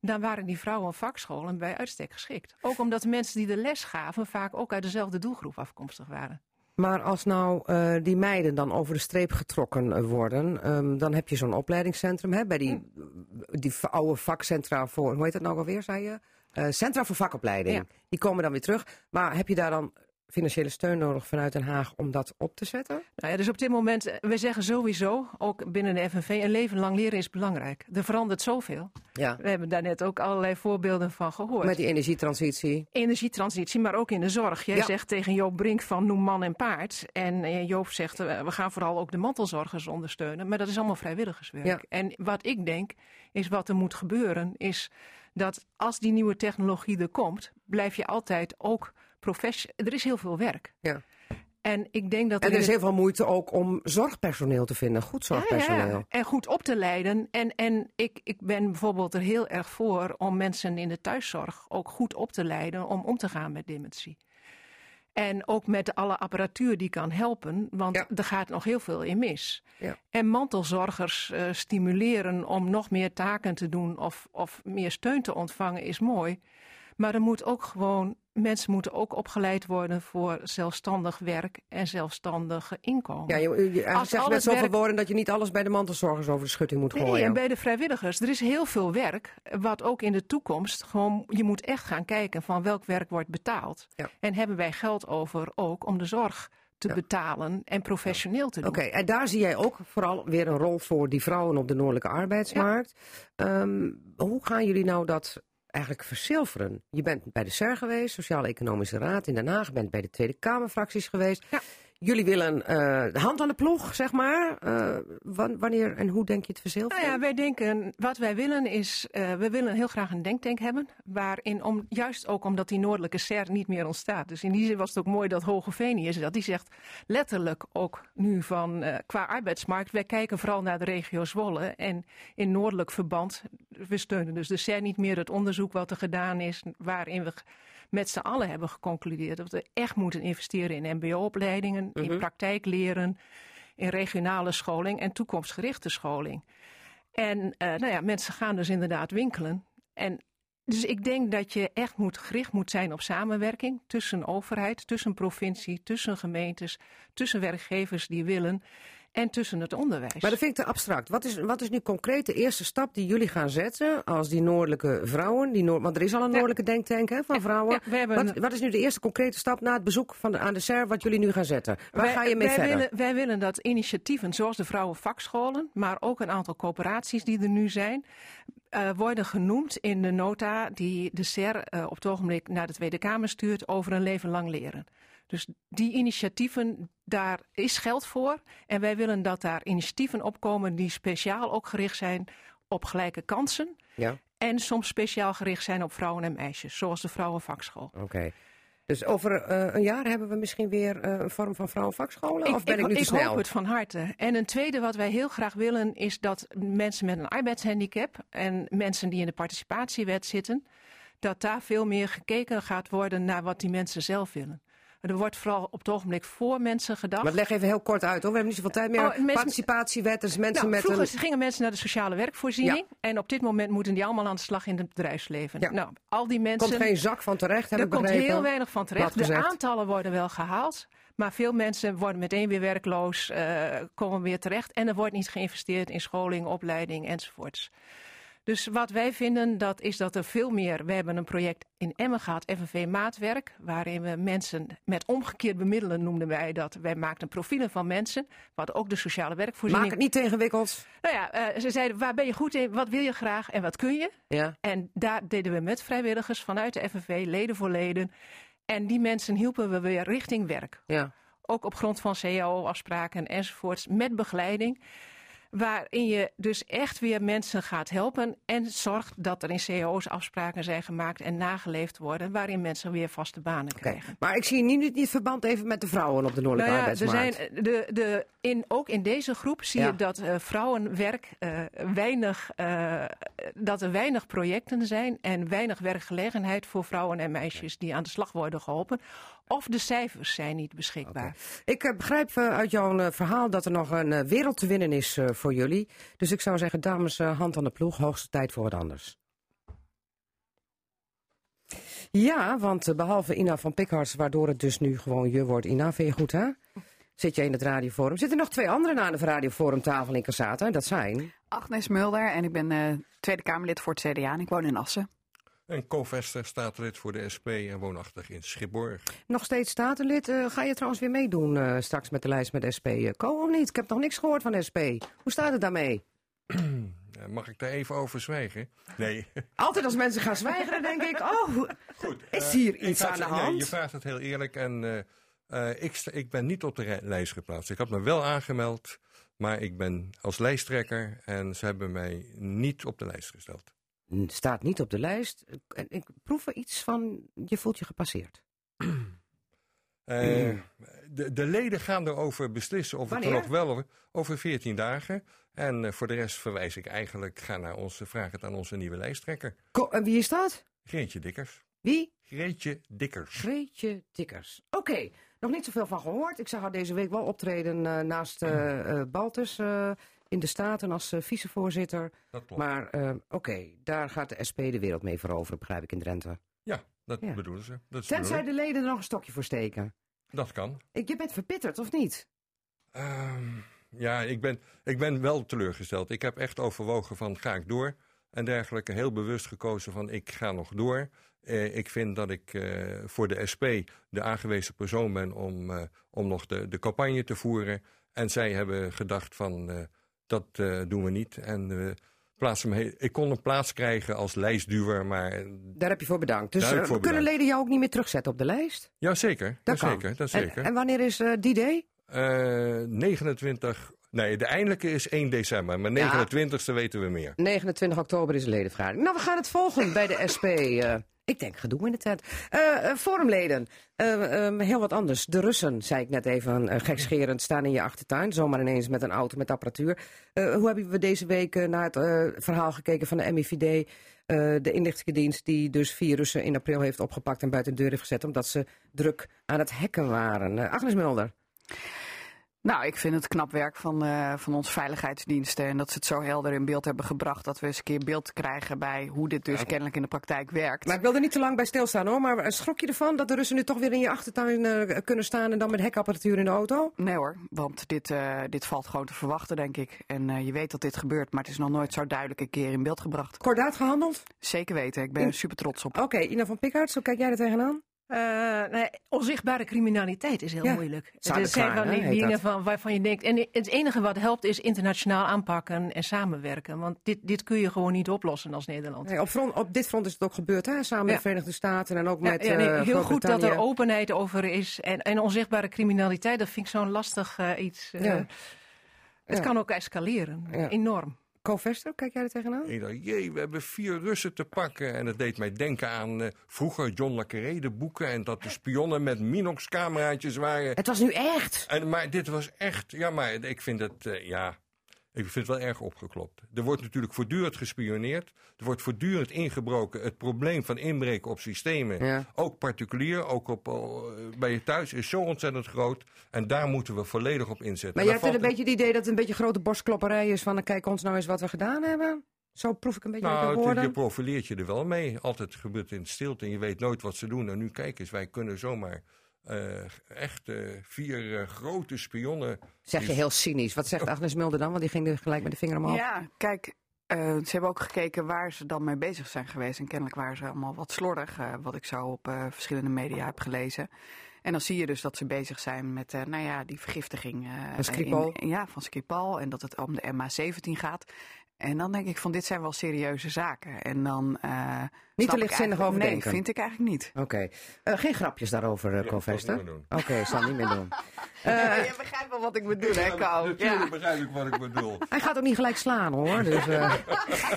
dan waren die vrouwenvakscholen bij uitstek geschikt. Ook omdat de mensen die de les gaven vaak ook uit dezelfde doelgroep afkomstig waren. Maar als nou eh, die meiden dan over de streep getrokken eh, worden, ehm, dan heb je zo'n opleidingscentrum hè, bij die, die v- oude vakcentra voor, hoe heet dat nou alweer, zei je? Eh, Centra voor vakopleiding. Ja. Die komen dan weer terug. Maar heb je daar dan financiële steun nodig vanuit Den Haag om dat op te zetten? Nou ja, dus op dit moment, eh, we zeggen sowieso, ook binnen de FNV, een leven lang leren is belangrijk. Er verandert zoveel. Ja. We hebben daar net ook allerlei voorbeelden van gehoord. Met die energietransitie. energietransitie, maar ook in de zorg. Jij Ja. zegt tegen Joop Brink van noem man en paard. En eh, Joop zegt eh, we gaan vooral ook de mantelzorgers ondersteunen. Maar dat is allemaal vrijwilligerswerk. Ja. En wat ik denk is wat er moet gebeuren is dat als die nieuwe technologie er komt, blijf je altijd ook professioneel. Er is heel veel werk. Ja. En ik denk dat En er is heel veel moeite ook om zorgpersoneel te vinden. Goed zorgpersoneel. ja, ja. En goed op te leiden. En, en ik, ik ben bijvoorbeeld er heel erg voor om mensen in de thuiszorg ook goed op te leiden om om te gaan met dementie. En ook met alle apparatuur die kan helpen, want Ja. er gaat nog heel veel in mis. Ja. En mantelzorgers eh, stimuleren om nog meer taken te doen of, of meer steun te ontvangen is mooi. Maar er moet ook gewoon, mensen moeten ook opgeleid worden voor zelfstandig werk en zelfstandige inkomen. Ja, je, je, Als zeg je al met zoveel werk- woorden dat je niet alles bij de mantelzorgers over de schutting moet Nee, gooien. en bij de vrijwilligers. Er is heel veel werk, wat ook in de toekomst gewoon, je moet echt gaan kijken van welk werk wordt betaald. Ja. En hebben wij geld over ook om de zorg te Ja. betalen en professioneel te doen. Oké, en daar zie jij ook vooral weer een rol voor die vrouwen op de noordelijke arbeidsmarkt. Ehm, hoe gaan jullie nou dat eigenlijk verzilveren? Je bent bij de SER geweest, Sociaal-Economische Raad in Den Haag, bent bij de Tweede Kamerfracties geweest. Ja. Jullie willen eh, de hand aan de ploeg, zeg maar. Eh, wan- wanneer en hoe denk je het verzilveren? Nou ja, wij denken, wat wij willen is, eh, we willen heel graag een denktank hebben. Waarin, om, juist ook omdat die noordelijke SER niet meer ontstaat. Dus in die zin was het ook mooi dat Hogeveen is. Dat die zegt letterlijk ook nu van qua arbeidsmarkt. Wij kijken vooral naar de regio Zwolle. En in noordelijk verband, we steunen dus de SER niet meer. Het onderzoek wat er gedaan is, waarin we met z'n allen hebben geconcludeerd dat we echt moeten investeren in mbo-opleidingen, in praktijkleren, in regionale scholing en toekomstgerichte scholing. En eh, nou ja, mensen gaan dus inderdaad winkelen. En dus ik denk dat je echt moet, gericht moet zijn op samenwerking tussen overheid, tussen provincie, tussen gemeentes, tussen werkgevers die willen en tussen het onderwijs. Maar dat vind ik te abstract. Wat is, wat is nu concreet de eerste stap die jullie gaan zetten als die noordelijke vrouwen? Die noord, want er is al een Ja. noordelijke denktank hè, van vrouwen. Ja, we hebben wat, wat is nu de eerste concrete stap na het bezoek van de, aan de SER wat jullie nu gaan zetten? Waar Wij- ga je mee wij verder? Willen, wij willen dat initiatieven zoals de vrouwenvakscholen, maar ook een aantal coöperaties die er nu zijn, eh, worden genoemd in de nota die de SER eh, op het ogenblik naar de Tweede Kamer stuurt over een leven lang leren. Dus die initiatieven, daar is geld voor. En wij willen dat daar initiatieven opkomen die speciaal ook gericht zijn op gelijke kansen. Ja, En soms speciaal gericht zijn op vrouwen en meisjes, zoals de Vrouwenvakschool. oké. Dus over eh, een jaar hebben we misschien weer eh, een vorm van vrouwenvakscholen? of ben ik, nu te ik snel? hoop het van harte. En een tweede wat wij heel graag willen is dat mensen met een arbeidshandicap en mensen die in de participatiewet zitten, dat daar veel meer gekeken gaat worden naar wat die mensen zelf willen. Er wordt vooral op het ogenblik voor mensen gedacht. Maar leg even heel kort uit hoor. We hebben niet zoveel tijd meer. Oh, mensen- Participatiewet, dus mensen Nou, met vroeger een. gingen mensen naar de sociale werkvoorziening. En op dit moment moeten die allemaal aan de slag in het bedrijfsleven. Ja. Nou, al die mensen. Komt geen zak van terecht, heb er ik komt heel weinig van terecht. De aantallen worden wel gehaald. Maar veel mensen worden meteen weer werkloos, eh, komen weer terecht. En er wordt niet geïnvesteerd in scholing, opleiding enzovoorts. Dus wat wij vinden, dat is dat er veel meer... We hebben een project in Emmen gehad, FNV Maatwerk... waarin we mensen met omgekeerd bemiddelen noemden wij dat. Wij maakten profielen van mensen, wat ook de sociale werkvoorziening... Maak het niet tegenwikkeld. Nou ja, eh, ze zeiden, waar ben je goed in, wat wil je graag en wat kun je? Ja. En daar deden we met vrijwilligers vanuit de FNV, leden voor leden. En die mensen hielpen we weer richting werk. Ja. Ook op grond van CAO-afspraken enzovoorts, met begeleiding. Waarin je dus echt weer mensen gaat helpen en zorgt dat er in CAO's afspraken zijn gemaakt en nageleefd worden. Waarin mensen weer vaste banen krijgen. Maar ik zie niet het verband even met de vrouwen op de noordelijke Nou ja, er zijn eh, de, de, in, ook in deze groep zie Ja. je dat eh, vrouwenwerk eh, weinig, dat er weinig projecten zijn en weinig werkgelegenheid voor vrouwen en meisjes die aan de slag worden geholpen. Of de cijfers zijn niet beschikbaar. Ik eh, begrijp eh, uit jouw eh, verhaal dat er nog een wereld te winnen is voor jullie. Dus ik zou zeggen, dames, hand aan de ploeg. Hoogste tijd voor wat anders. Ja, want eh, behalve Ina van Pikharts, waardoor het dus nu gewoon je wordt. Ina, vind je goed, hè? Zit je in het radioforum. Zitten er nog twee anderen aan de radioforumtafel in Cassata. En dat zijn... Agnes Mulder en ik ben eh, Tweede Kamerlid voor het CDA en ik woon in Assen. En co-vester statenlid voor de SP en woonachtig in Schipborg. Nog steeds statenlid. Eh, ga je trouwens weer meedoen eh, straks met de lijst met SP? eh, Co of niet? Ik heb nog niks gehoord van SP. Hoe staat het daarmee? Mag ik daar even over zwijgen? Nee. Altijd als mensen gaan zwijgen, dan denk ik, oh, Goed. is hier iets aan de het- nee, hand? je vraagt het heel eerlijk en ik, ik ben niet op de lijst geplaatst. Ik had me wel aangemeld, maar ik ben als lijsttrekker en ze hebben mij niet op de lijst gesteld. Staat niet op de lijst. En ik proef er iets van, je voelt je gepasseerd. Eh, de, de leden gaan erover beslissen of het er nog wel over 14 dagen. En eh, voor de rest verwijs ik eigenlijk, ga naar onze, vraag het aan onze nieuwe lijsttrekker. Ko- en wie is dat? Greetje Dikkers. Wie? Greetje Dikkers. Greetje Dikkers. Oké, nog niet zoveel van gehoord. Ik zag haar deze week wel optreden eh, naast Baltus in de Staten als eh, vicevoorzitter. Dat klopt. Maar eh, oké, daar gaat de SP de wereld mee veroveren, begrijp ik in Drenthe. Ja, dat Ja. bedoelen ze. Dat, Tenzij de leden er nog een stokje voor steken. dat kan. Ik, je bent verbitterd, of niet? Ehm, ja, ik ben, ik ben wel teleurgesteld. Ik heb echt overwogen van ga ik door en dergelijke. Heel bewust gekozen van ik ga nog door. Eh, ik vind dat ik voor de SP de aangewezen persoon ben om, om nog de, de campagne te voeren. En zij hebben gedacht van dat eh, doen we niet. En eh, plaatsen me ik kon een plaats krijgen als lijstduwer, maar eh, Daar heb je voor bedankt. Dus voor kunnen bedankt. leden jou ook niet meer terugzetten op de lijst? ja zeker. Dat zeker, dat En- zeker. En, wanneer is die day? Eh, 29. Nee, de eindelijke is 1 december, maar 29e weten we meer. 29 oktober is de ledenvergadering. Nou, we gaan het volgen bij de SP. Ik denk gedoe in de tent. Eh, forumleden. Eh, ehm, heel wat anders. De Russen, zei ik net even eh, gekscherend, staan in je achtertuin. Zomaar ineens met een auto met apparatuur. Hoe hebben we deze week naar het verhaal gekeken van de MIVD? de inlichtingendienst die dus vier Russen in april heeft opgepakt en buiten de deur heeft gezet. Omdat ze druk aan het hacken waren. Agnes Mulder. Nou, ik vind het knap werk van, eh, van onze veiligheidsdiensten. En dat ze het zo helder in beeld hebben gebracht. Dat we eens een keer beeld krijgen bij hoe dit dus kennelijk in de praktijk werkt. Maar ik wil er niet te lang bij stilstaan hoor. Maar schrok je ervan dat de Russen nu toch weer in je achtertuin eh, kunnen staan en dan met hekapparatuur in de auto? Nee hoor, want dit, eh, dit valt gewoon te verwachten, denk ik. En je weet dat dit gebeurt, maar het is nog nooit zo duidelijk een keer in beeld gebracht. Kordaat gehandeld? Zeker weten, ik ben er super trots op. Oké, Ina van Pikhardt, hoe kijk jij er tegenaan? Eh, nee, onzichtbare criminaliteit is heel Ja, moeilijk. Het zijn van hè, die heet dingen van, waarvan je denkt. En het enige wat helpt is internationaal aanpakken en samenwerken. Want dit, dit kun je gewoon niet oplossen als Nederland. Nee, op, front, op dit front is het ook gebeurd, hè? samen met de Verenigde Staten en ook Ja, met ja, nee, eh, heel goed dat er openheid over is. En, en onzichtbare criminaliteit, dat vind ik zo'n lastig eh, iets. Ja. Het kan ook escaleren, Ja. enorm. Co-Vester, kijk jij er tegenaan? Ik dacht, jee, we hebben vier Russen te pakken. En dat deed mij denken aan eh, vroeger John le Carré, de boeken. En dat de spionnen met Minox-cameraatjes waren. Het was nu echt. En, maar dit was echt, ja, maar ik vind het, eh, ja, ik vind het wel erg opgeklopt. Er wordt natuurlijk voortdurend gespioneerd. Er wordt voortdurend ingebroken. Het probleem van inbreken op systemen, Ja. ook particulier, ook op, eh, bij je thuis, is zo ontzettend groot. En daar moeten we volledig op inzetten. Maar jij hebt een beetje het idee dat het een beetje grote borstklopperij is van... nou, kijk ons nou eens wat we gedaan hebben. Zo proef ik een beetje uit Nou, het- woorden. je profileert je er wel mee. Altijd gebeurt in stilte en je weet nooit wat ze doen. En nu kijk eens, wij kunnen zomaar eh, echt eh, vier eh, grote spionnen... Zeg je heel cynisch. Wat zegt Agnes Mulder dan? Want die ging er gelijk met de vinger omhoog. Ja, kijk, eh, ze hebben ook gekeken waar ze dan mee bezig zijn geweest. En kennelijk waren ze allemaal wat slordig, eh, wat ik zo op eh, verschillende media heb gelezen. En dan zie je dus dat ze bezig zijn met, eh, nou ja, die vergiftiging. eh, Van Skripal. in- ja, van Skripal. En dat het om de MH17 gaat. En dan denk ik van, dit zijn wel serieuze zaken. En dan... eh, Niet te lichtzinnig overdenken. Nee, vind ik eigenlijk niet. Oké. Eh, geen grapjes daarover, uh, Ja, zal niet meer Oké, doen. ik zal niet meer doen. Eh, je begrijpt wel wat ik bedoel, hè, Ko? Natuurlijk begrijp ik wat ik bedoel. hij gaat ook niet gelijk slaan, hoor. Dus, eh,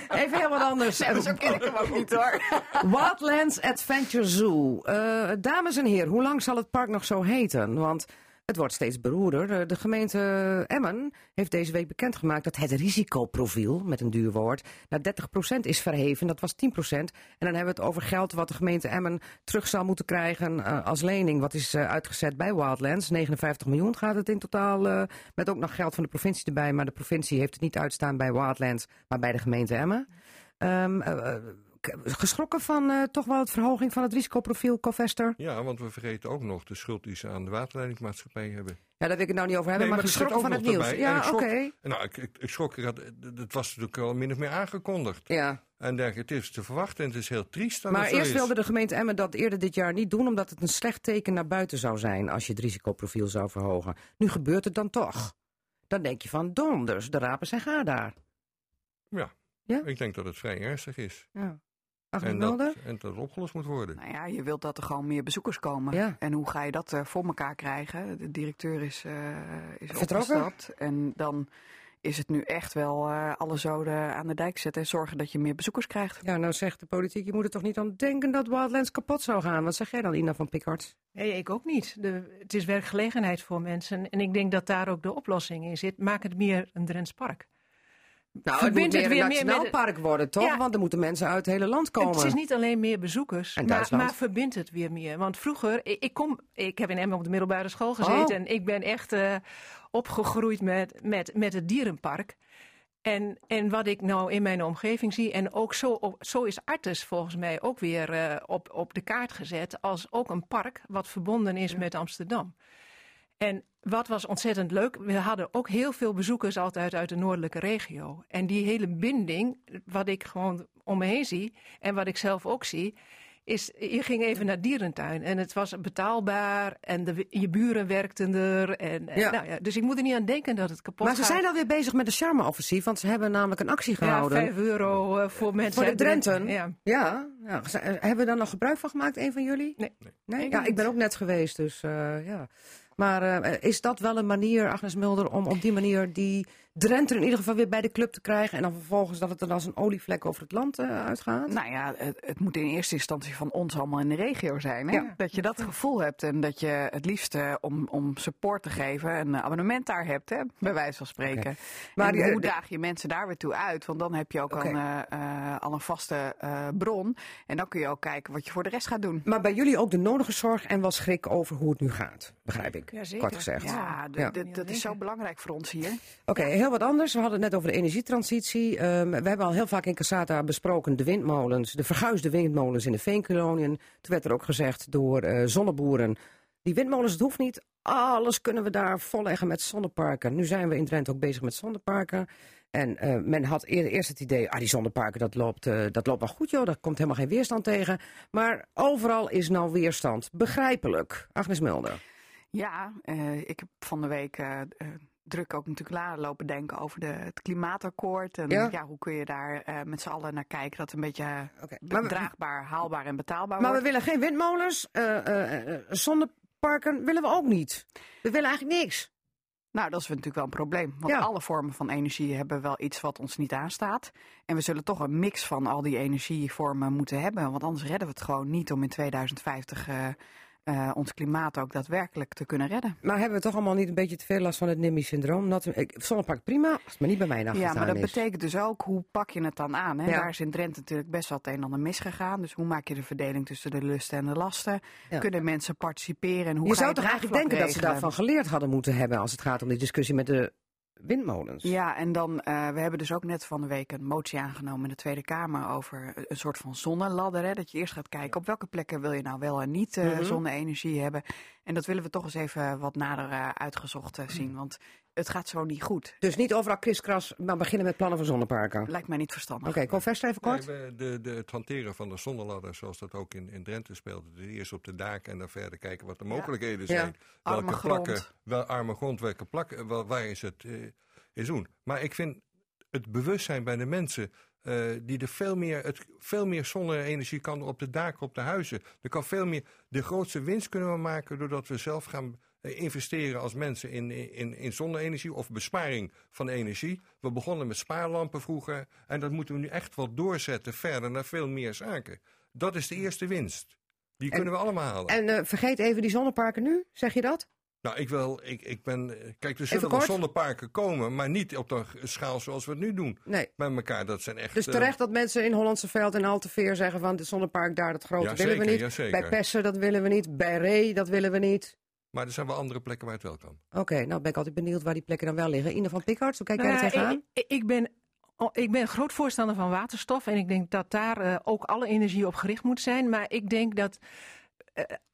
even heel wat anders. Nee, maar zo ken ik hem ook niet, hoor. Wildlands Adventure Zoo. Eh, dames en heren, hoe lang zal het park nog zo heten? Want het wordt steeds beroerder. Eh, De gemeente Emmen heeft deze week bekendgemaakt dat het risicoprofiel, met een duur woord, naar 30% is verheven. Dat was 10%. En dan hebben we het over geld wat de gemeente Emmen terug zal moeten krijgen eh, als lening. Wat is eh, uitgezet bij Wildlands. 59 miljoen gaat het in totaal, met ook nog geld van de provincie erbij. Maar de provincie heeft het niet uitstaan bij Wildlands, maar bij de gemeente Emmen. K- geschrokken van eh, toch wel het verhoging van het risicoprofiel, Covester? Ja, want we vergeten ook nog de schuld die ze aan de waterleidingsmaatschappij hebben. Ja, daar wil ik het nou niet over hebben, Nee, maar, geschrokken van het nieuws. erbij. Ja, oké. Nou, ik, ik, ik schrok, het was natuurlijk al min of meer aangekondigd. Ja. En dergelijke, het is te verwachten en het is heel triest Maar eerst is. wilde de gemeente Emmen dat eerder dit jaar niet doen, omdat het een slecht teken naar buiten zou zijn als je het risicoprofiel zou verhogen. Nu gebeurt het dan toch. Dan denk je van donders, de rapen zijn gaar daar. Ja. Ja? ik denk dat het vrij ernstig is. Ja. En dat, en dat het opgelost moet worden. Nou ja, je wilt dat er gewoon meer bezoekers komen. Ja. En hoe ga je dat eh, voor elkaar krijgen? De directeur is, eh is Vertrokken? opgestapt. En dan is het nu echt wel eh, alle zoden aan de dijk zetten en zorgen dat je meer bezoekers krijgt. Ja, nou zegt de politiek, je moet er toch niet aan denken dat Wildlands kapot zou gaan. Wat zeg jij dan, Ina van Pickard? Nee, ik ook niet. De, het is werkgelegenheid voor mensen. En ik denk dat daar ook de oplossing in zit. Maak het meer een Drents park. Nou, het moet het weer een meer nationaal park worden, toch? Ja. Want er moeten mensen uit het hele land komen. Het is niet alleen meer bezoekers, maar, Duitsland. maar verbind het weer meer. Want vroeger, ik, ik kom, ik heb in Emmen op de middelbare school gezeten. Oh. En ik ben echt eh, opgegroeid met, met, met het dierenpark. En, en wat ik nou in mijn omgeving zie, en ook zo, op- zo is Artes volgens mij ook weer eh, op, op de kaart gezet als ook een park wat verbonden is met Amsterdam. En wat was ontzettend leuk, we hadden ook heel veel bezoekers altijd uit de noordelijke regio. En die hele binding, wat ik gewoon om me heen zie en wat ik zelf ook zie, is je ging even naar dierentuin en het was betaalbaar en de, je buren werkten er. En, en Ja. Nou ja, dus ik moet er niet aan denken dat het kapot Maar ze gaat. zijn alweer bezig met de charme-offensief, want ze hebben namelijk een actie ja, gehouden. 5 euro eh, voor mensen. Voor de Drenten? Ja. Ja, ja. Ze- eh, hebben we daar nog gebruik van gemaakt, een van jullie? Nee. Nee? Ja, ik ben ook net geweest, dus eh, ja. Maar eh, is dat wel een manier, Agnes Mulder, om op die manier die Drenthe in ieder geval weer bij de club te krijgen en dan vervolgens dat het er als een olievlek over het land eh, uitgaat? Nou ja, het, het moet in eerste instantie van ons allemaal in de regio zijn. Hè? Ja. Dat je dat gevoel hebt en dat je het liefst om, om support te geven een abonnement daar hebt, hè? bij wijze van spreken. Maar Maar die- hoe daag je mensen daar weer toe uit? Want dan heb je ook Oké. al, een, eh, al een vaste eh, bron. En dan kun je ook kijken wat je voor de rest gaat doen. Maar bij jullie ook de nodige zorg en wel schrik over hoe het nu gaat, begrijp ik. Ja, zeker. Kort gezegd. Ja, dat is zo belangrijk voor ons hier. Oké, heel wat anders. We hadden het net over de energietransitie. Ehm, we hebben al heel vaak in Casata besproken de windmolens, de verguisde windmolens in de veenkoloniën. Toen werd er ook gezegd door eh, zonneboeren, die windmolens, het hoeft niet alles kunnen we daar volleggen met zonneparken. Nu zijn we in Drenthe ook bezig met zonneparken. En eh, men had eer- eerst het idee, ah, die zonneparken, dat loopt, eh, dat loopt wel goed joh, daar komt helemaal geen weerstand tegen. Maar overal is nou weerstand. Begrijpelijk. Agnes Mulder. Ja, ik heb van de week druk ook natuurlijk later lopen denken over de, het klimaatakkoord. En Ja. ja. hoe kun je daar eh, met z'n allen naar kijken dat het een beetje eh, maar we- draagbaar, haalbaar en betaalbaar Maar we wordt. willen geen windmolens, eh, zonneparken willen we ook niet. We willen eigenlijk niks. Nou, dat is natuurlijk wel een probleem. Want Ja. alle vormen van energie hebben wel iets wat ons niet aanstaat. En we zullen toch een mix van al die energievormen moeten hebben. Want anders redden we het gewoon niet om in 2050 eh, eh, ons klimaat ook daadwerkelijk te kunnen redden. Maar hebben we toch allemaal niet een beetje te veel last van het NIMBY-syndroom? Zonnepark prima, als het maar niet bij mij Ja, nacht maar dat is. betekent dus ook hoe pak je het dan aan. Hè? Ja. Daar is in Drenthe natuurlijk best wel het een en ander misgegaan. Dus hoe maak je de verdeling tussen de lusten en de lasten? Ja. Kunnen mensen participeren? En hoe Je zou toch eigenlijk denken dat ze daarvan geleerd hadden moeten hebben als het gaat om die discussie met de windmolens. Ja, en dan, eh, we hebben dus ook net van de week een motie aangenomen in de Tweede Kamer over een soort van zonneladder. Hè? Dat je eerst gaat kijken op welke plekken wil je nou wel en niet Mhm. zonne-energie hebben. En dat willen we toch eens even wat nader eh, uitgezocht eh, zien, want het gaat zo niet goed. Dus niet overal kriskras, maar beginnen met plannen voor zonneparken. Oké, Lijkt mij niet verstandig. kom verst even kort. Nee, de, de, het hanteren van de zonneladder, zoals dat ook in, in Drenthe speelde. Dus eerst op de daken en dan verder kijken wat de mogelijkheden Ja. zijn. Welke grond. plakken, wel arme grond, welke plakken, wel, waar is het eh, is doen. Maar ik vind het bewustzijn bij de mensen. Eh, die er veel meer, het, veel meer zonne-energie kan op de daken, op de huizen. Er kan veel meer. De grootste winst kunnen we maken doordat we zelf gaan eh, investeren als mensen in, in, in zonne-energie of besparing van energie. We begonnen met spaarlampen vroeger en dat moeten we nu echt wel doorzetten verder naar veel meer zaken. Dat is de eerste winst. Die kunnen we allemaal halen. En eh, vergeet even die zonneparken nu, zeg je dat? Nou, ik, wil, ik, ik ben. eh, Kijk, er zullen wel zonneparken komen, maar niet op de schaal zoals we het nu doen. Nee. Met elkaar, dat zijn echt. Dus eh, terecht dat mensen in Hollandse Veld en Alteveer zeggen van het zonnepark daar, dat grote Ja, willen we niet. ja, zeker. Bij Pessen, dat willen we niet. Bij Ree, dat willen we niet. Maar er zijn wel andere plekken waar het wel kan. Oké, nou ben ik altijd benieuwd waar die plekken dan wel liggen. Ine van Pickard, hoe kijk jij Nou er ja, tegenaan? ik, ik, ben, oh, ik ben groot voorstander van waterstof en ik denk dat daar eh, ook alle energie op gericht moet zijn. Maar ik denk dat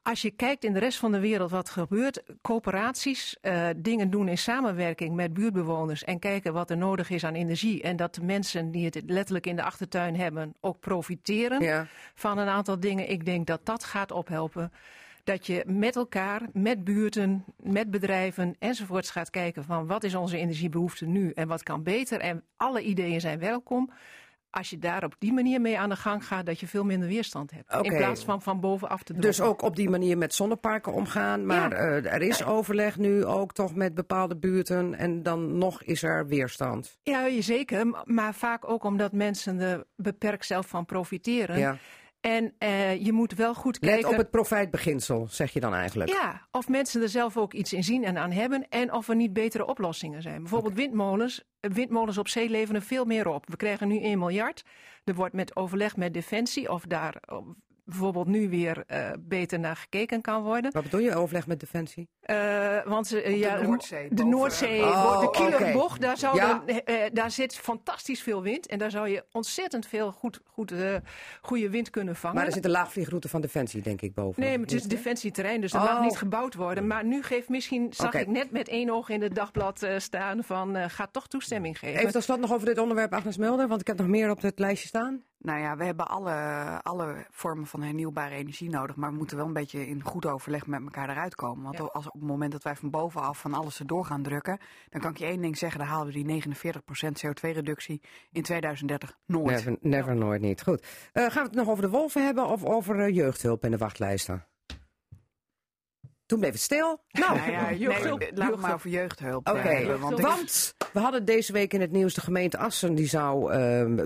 als je kijkt in de rest van de wereld wat gebeurt, coöperaties eh, dingen doen in samenwerking met buurtbewoners en kijken wat er nodig is aan energie. En dat de mensen die het letterlijk in de achtertuin hebben ook profiteren Ja. van een aantal dingen. Ik denk dat dat gaat ophelpen. Dat je met elkaar, met buurten, met bedrijven enzovoorts gaat kijken van wat is onze energiebehoefte nu en wat kan beter. En alle ideeën zijn welkom. Als je daar op die manier mee aan de gang gaat, dat je veel minder weerstand hebt. In plaats van van bovenaf te doen. Dus ook op die manier met zonneparken omgaan. Maar Ja. eh, er is overleg nu ook toch met bepaalde buurten. En dan nog is er weerstand. Ja, je zeker. Maar vaak ook omdat mensen er beperkt zelf van profiteren. Ja. En eh, je moet wel goed Let kijken. op het profijtbeginsel, zeg je dan eigenlijk. Ja, of mensen er zelf ook iets in zien en aan hebben. En of er niet betere oplossingen zijn. Bijvoorbeeld windmolens. Eh, Windmolens op zee leveren veel meer op. We krijgen nu 1 miljard. Er wordt met overleg met Defensie of daar eh, bijvoorbeeld nu weer eh, beter naar gekeken kan worden. Wat bedoel je, overleg met Defensie? Eh, want ze, de Noordzee de. Noordzee, Oh, de. Kielerbocht, daar, zou Ja. dan, eh, daar zit fantastisch veel wind. En daar zou je ontzettend veel goed, goed, eh, goede wind kunnen vangen. Maar er zit een laagvliegroute van Defensie, denk ik, boven. Nee, maar het is defensieterrein, dus er Oh. mag niet gebouwd worden. Maar nu geeft misschien, zag ik net met één oog in het dagblad eh, staan van eh ga toch toestemming geven. Even tot slot nog over dit onderwerp, Agnes Mulder. Want ik heb nog meer op het lijstje staan. Nou ja, we hebben alle, alle vormen van hernieuwbare energie nodig. Maar we moeten wel een beetje in goed overleg met elkaar eruit komen. Want als op het moment dat wij van bovenaf van alles erdoor gaan drukken. dan kan ik je één ding zeggen: dan halen we die 49% CO2-reductie in 2030 nooit. Never, never nooit niet. Goed. Eh, gaan we het nog over de wolven hebben of over eh, jeugdhulp en de wachtlijsten? Toen bleef het stil. Nou, Nou ja, nee, we jeugdhulp. maar over jeugdhulp Oké. Want we hadden deze week in het nieuws de gemeente Assen die zou ehm,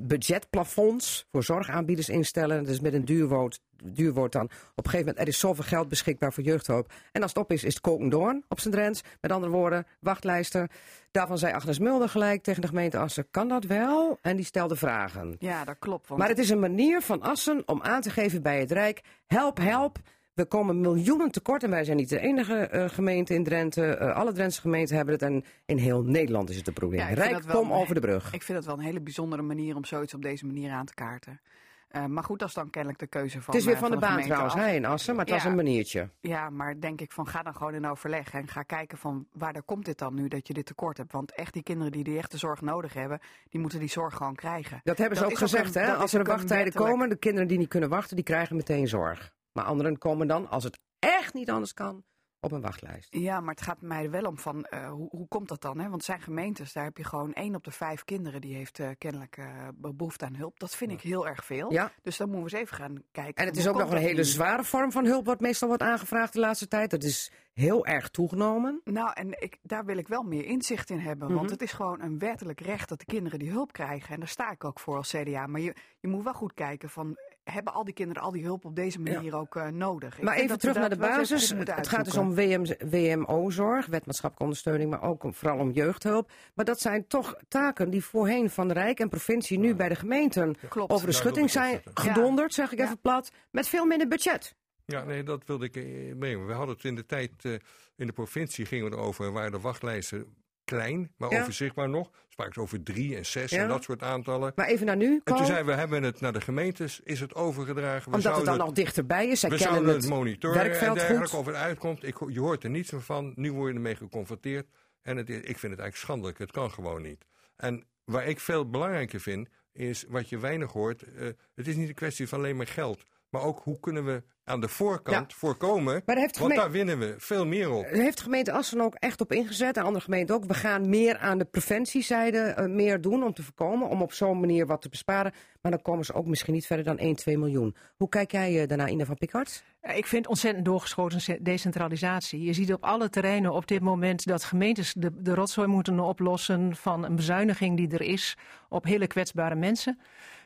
budgetplafonds voor zorgaanbieders instellen. Dus met een duurwoord, duurwoord dan. Op een gegeven moment, er is zoveel geld beschikbaar voor jeugdhulp. En als het op is, is het kokendoorn op zijn Drents. Met andere woorden, wachtlijsten. Daarvan zei Agnes Mulder gelijk tegen de gemeente Assen, kan dat wel? En die stelde vragen. Ja, dat klopt. Want Maar het is een manier van Assen om aan te geven bij het Rijk: help, help. We komen miljoenen tekort en wij zijn niet de enige eh, gemeente in Drenthe. Eh, alle Drentse gemeenten hebben het en in heel Nederland is het een probleem. Ja, Rijk, kom een- over de brug. Ik vind het wel een hele bijzondere manier om zoiets op deze manier aan te kaarten. Eh, maar goed, dat is dan kennelijk de keuze van Het is weer van de baan trouwens, hè, in Assen, maar het was een maniertje. Ja, maar denk ik van ga dan gewoon in overleg en ga kijken van waar komt dit dan nu dat je dit tekort hebt. Want echt die kinderen die die echte zorg nodig hebben, die moeten die zorg gewoon krijgen. Dat hebben ze Dat ook gezegd, hè? Als er wachttijden wettelijk- komen, de kinderen die niet kunnen wachten, die krijgen meteen zorg. Maar anderen komen dan, als het echt niet anders kan, op een wachtlijst. Ja, maar het gaat mij er wel om van eh, hoe, hoe komt dat dan? Hè? Want zijn gemeentes, daar heb je gewoon één op de vijf kinderen die heeft eh, kennelijk eh, behoefte aan hulp. Dat vind ik heel erg veel. Ja. Dus dan moeten we eens even gaan kijken. En het is ook nog een hele zware vorm van hulp, wat meestal wordt aangevraagd de laatste tijd. Dat is heel erg toegenomen. Nou, en ik, daar wil ik wel meer inzicht in hebben. Want Mhm. het is gewoon een wettelijk recht dat de kinderen die hulp krijgen. En daar sta ik ook voor als CDA. Maar je, je moet wel goed kijken van... Hebben al die kinderen al die hulp op deze manier ook eh, nodig? Ik Maar even terug naar de basis. Het, gaat dus om. WM, WMO-zorg, wetmaatschappelijke ondersteuning, maar ook om- vooral om jeugdhulp. Maar dat zijn toch taken die voorheen van de Rijk en provincie nu bij de gemeenten Klopt. over de Daar schutting zijn gedonderd, zeg ik Ja. even plat, met veel minder budget. Ja, nee, dat wilde ik eh. We hadden het in de tijd eh, in de provincie gingen we erover, en waren de wachtlijsten klein, maar Ja. overzichtbaar nog. Spraken ze over drie en zes Ja. en dat soort aantallen. Maar even naar nu, En Paul, toen zeiden we, hebben het naar de gemeentes, is het overgedragen. We omdat het dan nog dichterbij is. Zij we kennen zouden het het monitoren en dergelijke, goed. of het uitkomt. Ik, je hoort er niets meer van. Nu word je ermee geconfronteerd. En het, ik vind het eigenlijk schandelijk. Het kan gewoon niet. En waar ik veel belangrijker vind, is wat je weinig hoort. eh, het is niet een kwestie van alleen maar geld. Maar ook hoe kunnen we aan de voorkant voorkomen. Maar daar heeft de want daar winnen we veel meer op. Daar heeft de gemeente Assen ook echt op ingezet. En andere gemeenten ook. We gaan meer aan de preventiezijde eh, meer doen om te voorkomen. Om op zo'n manier wat te besparen. Maar dan komen ze ook misschien niet verder dan 1, 2 miljoen. Hoe kijk jij eh, daarna, Ina van Pickard? Ja, Ik vind ontzettend doorgeschoten ce- decentralisatie. Je ziet op alle terreinen op dit moment dat gemeentes de, de rotzooi moeten oplossen van een bezuiniging die er is op hele kwetsbare mensen.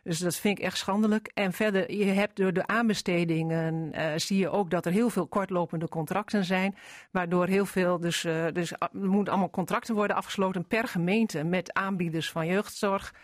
Dus dat vind ik echt schandelijk. En verder, je hebt door de aanbestedingen, eh, zie je ook dat er heel veel kortlopende contracten zijn. Waardoor heel veel, dus, eh, dus ah, er moeten allemaal contracten worden afgesloten per gemeente met aanbieders van jeugdzorg.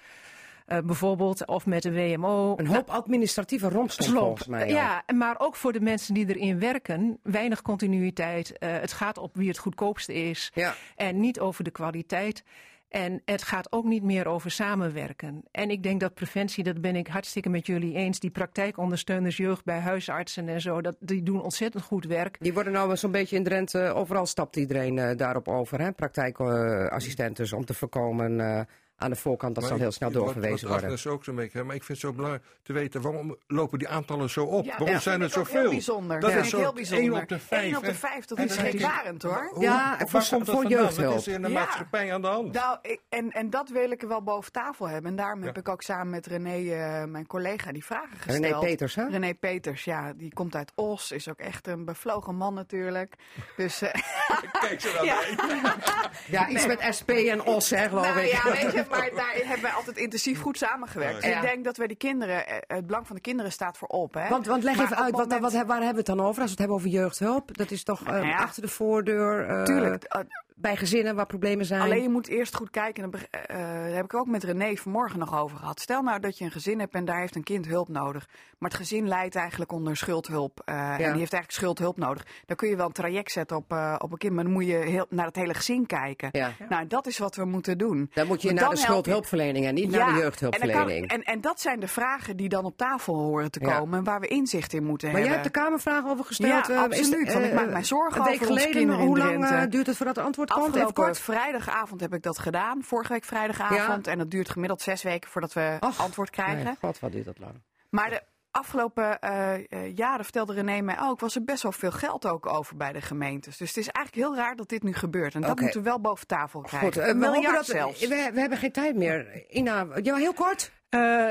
eh, bijvoorbeeld, of met de WMO. Een hoop administratieve rompslomp Slomp. volgens mij. Ja, maar ook voor de mensen die erin werken. Weinig continuïteit. Het gaat op wie het goedkoopste is. Ja. En niet over de kwaliteit. En het gaat ook niet meer over samenwerken. En ik denk dat preventie, dat ben ik hartstikke met jullie eens. Die praktijkondersteuners, jeugd bij huisartsen en zo, dat, die doen ontzettend goed werk. Die worden nou zo'n beetje in Drenthe, overal stapt iedereen eh, daarop over. Hè? Praktijkassistenten om te voorkomen eh, aan de voorkant dat Maar dan heel snel doorverwezen wat worden. Agnes ook zo'n beetje, maar ik vind het zo belangrijk te weten waarom lopen die aantallen zo op? Ja, waarom dat zijn ook zoveel? bijzonder. Dat Dat is vind ik zo heel bijzonder. 1 op de 5. Eén op de vijf, dat is schrikbarend hoor. Hoe- Ja, en voor- komt dat voor vandaan? jeugdhulp. Wat is er in de Ja. maatschappij aan de hand? Nou, ik, en, en dat wil ik wel boven tafel hebben. En daarom heb ik ook samen met René, eh, mijn collega, die vragen gesteld. René Peters, hè? René Peters, ja, die komt uit Os. Is ook echt een bevlogen man natuurlijk. Dus, eh, Kijk ze naar ja. Ja, iets met SP en OS, hè, geloof Nou ik. ja, weet je, maar daar hebben wij altijd intensief goed samengewerkt. Ja. En ik denk dat wij die kinderen, eh, het belang van de kinderen staat voorop. Hè? Want, want leg Maar even uit, wat, moment- wat, waar hebben we het dan over? Als we het hebben over jeugdhulp, dat is toch eh, ja. achter de voordeur, eh, Tuurlijk, bij gezinnen waar problemen zijn. Alleen je moet eerst goed kijken. en beg- eh, daar heb ik ook met René vanmorgen nog over gehad. Stel nou dat je een gezin hebt en daar heeft een kind hulp nodig. Maar het gezin leidt eigenlijk onder schuldhulp. eh, En die heeft eigenlijk schuldhulp nodig. Dan kun je wel een traject zetten op, eh, op een kind. Maar dan moet je heel, naar het hele gezin kijken. Ja. Nou, dat is wat we moeten doen. Dan moet je naar de schuldhulpverlening en niet naar de En, jeugdhulpverlening. kan- en, en dat zijn de vragen die dan op tafel horen te komen. En waar we inzicht in moeten maar jij hebben. hebt de Kamervraag over gesteld. Ja, eh, absoluut, want ik eh, maak mij zorgen Een week over geleden, hoe lang eh, duurt het voordat het antwoord komt? Even Afgelopen kort. vrijdagavond heb ik dat gedaan. Vorige week vrijdagavond. En dat duurt gemiddeld zes weken voordat we antwoord krijgen. Nee, god, wat duurt dat lang. Maar de afgelopen eh, eh, jaren vertelde René mij ook, was er best wel veel geld ook over bij de gemeentes. Dus het is eigenlijk heel raar dat dit nu gebeurt. En dat Oké. moeten we wel boven tafel krijgen. Goed, eh, een we, dat, zelfs. we, we hebben geen tijd meer. Ina, ja, heel kort. Eh,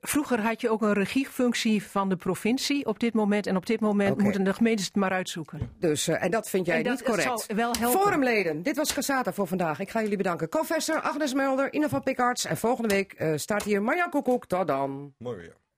vroeger had je ook een regiefunctie van de provincie op dit moment. En op dit moment moeten de gemeentes het maar uitzoeken. Dus, eh, en dat vind jij En dat- niet correct. dat zal wel helpen. Forumleden, dit was Casata voor vandaag. Ik ga jullie bedanken. Confessor, Agnes Mulder, Ina van Pikarts. En volgende week eh, staat hier Marjan Koekoek. Tot dan. Mooi weer.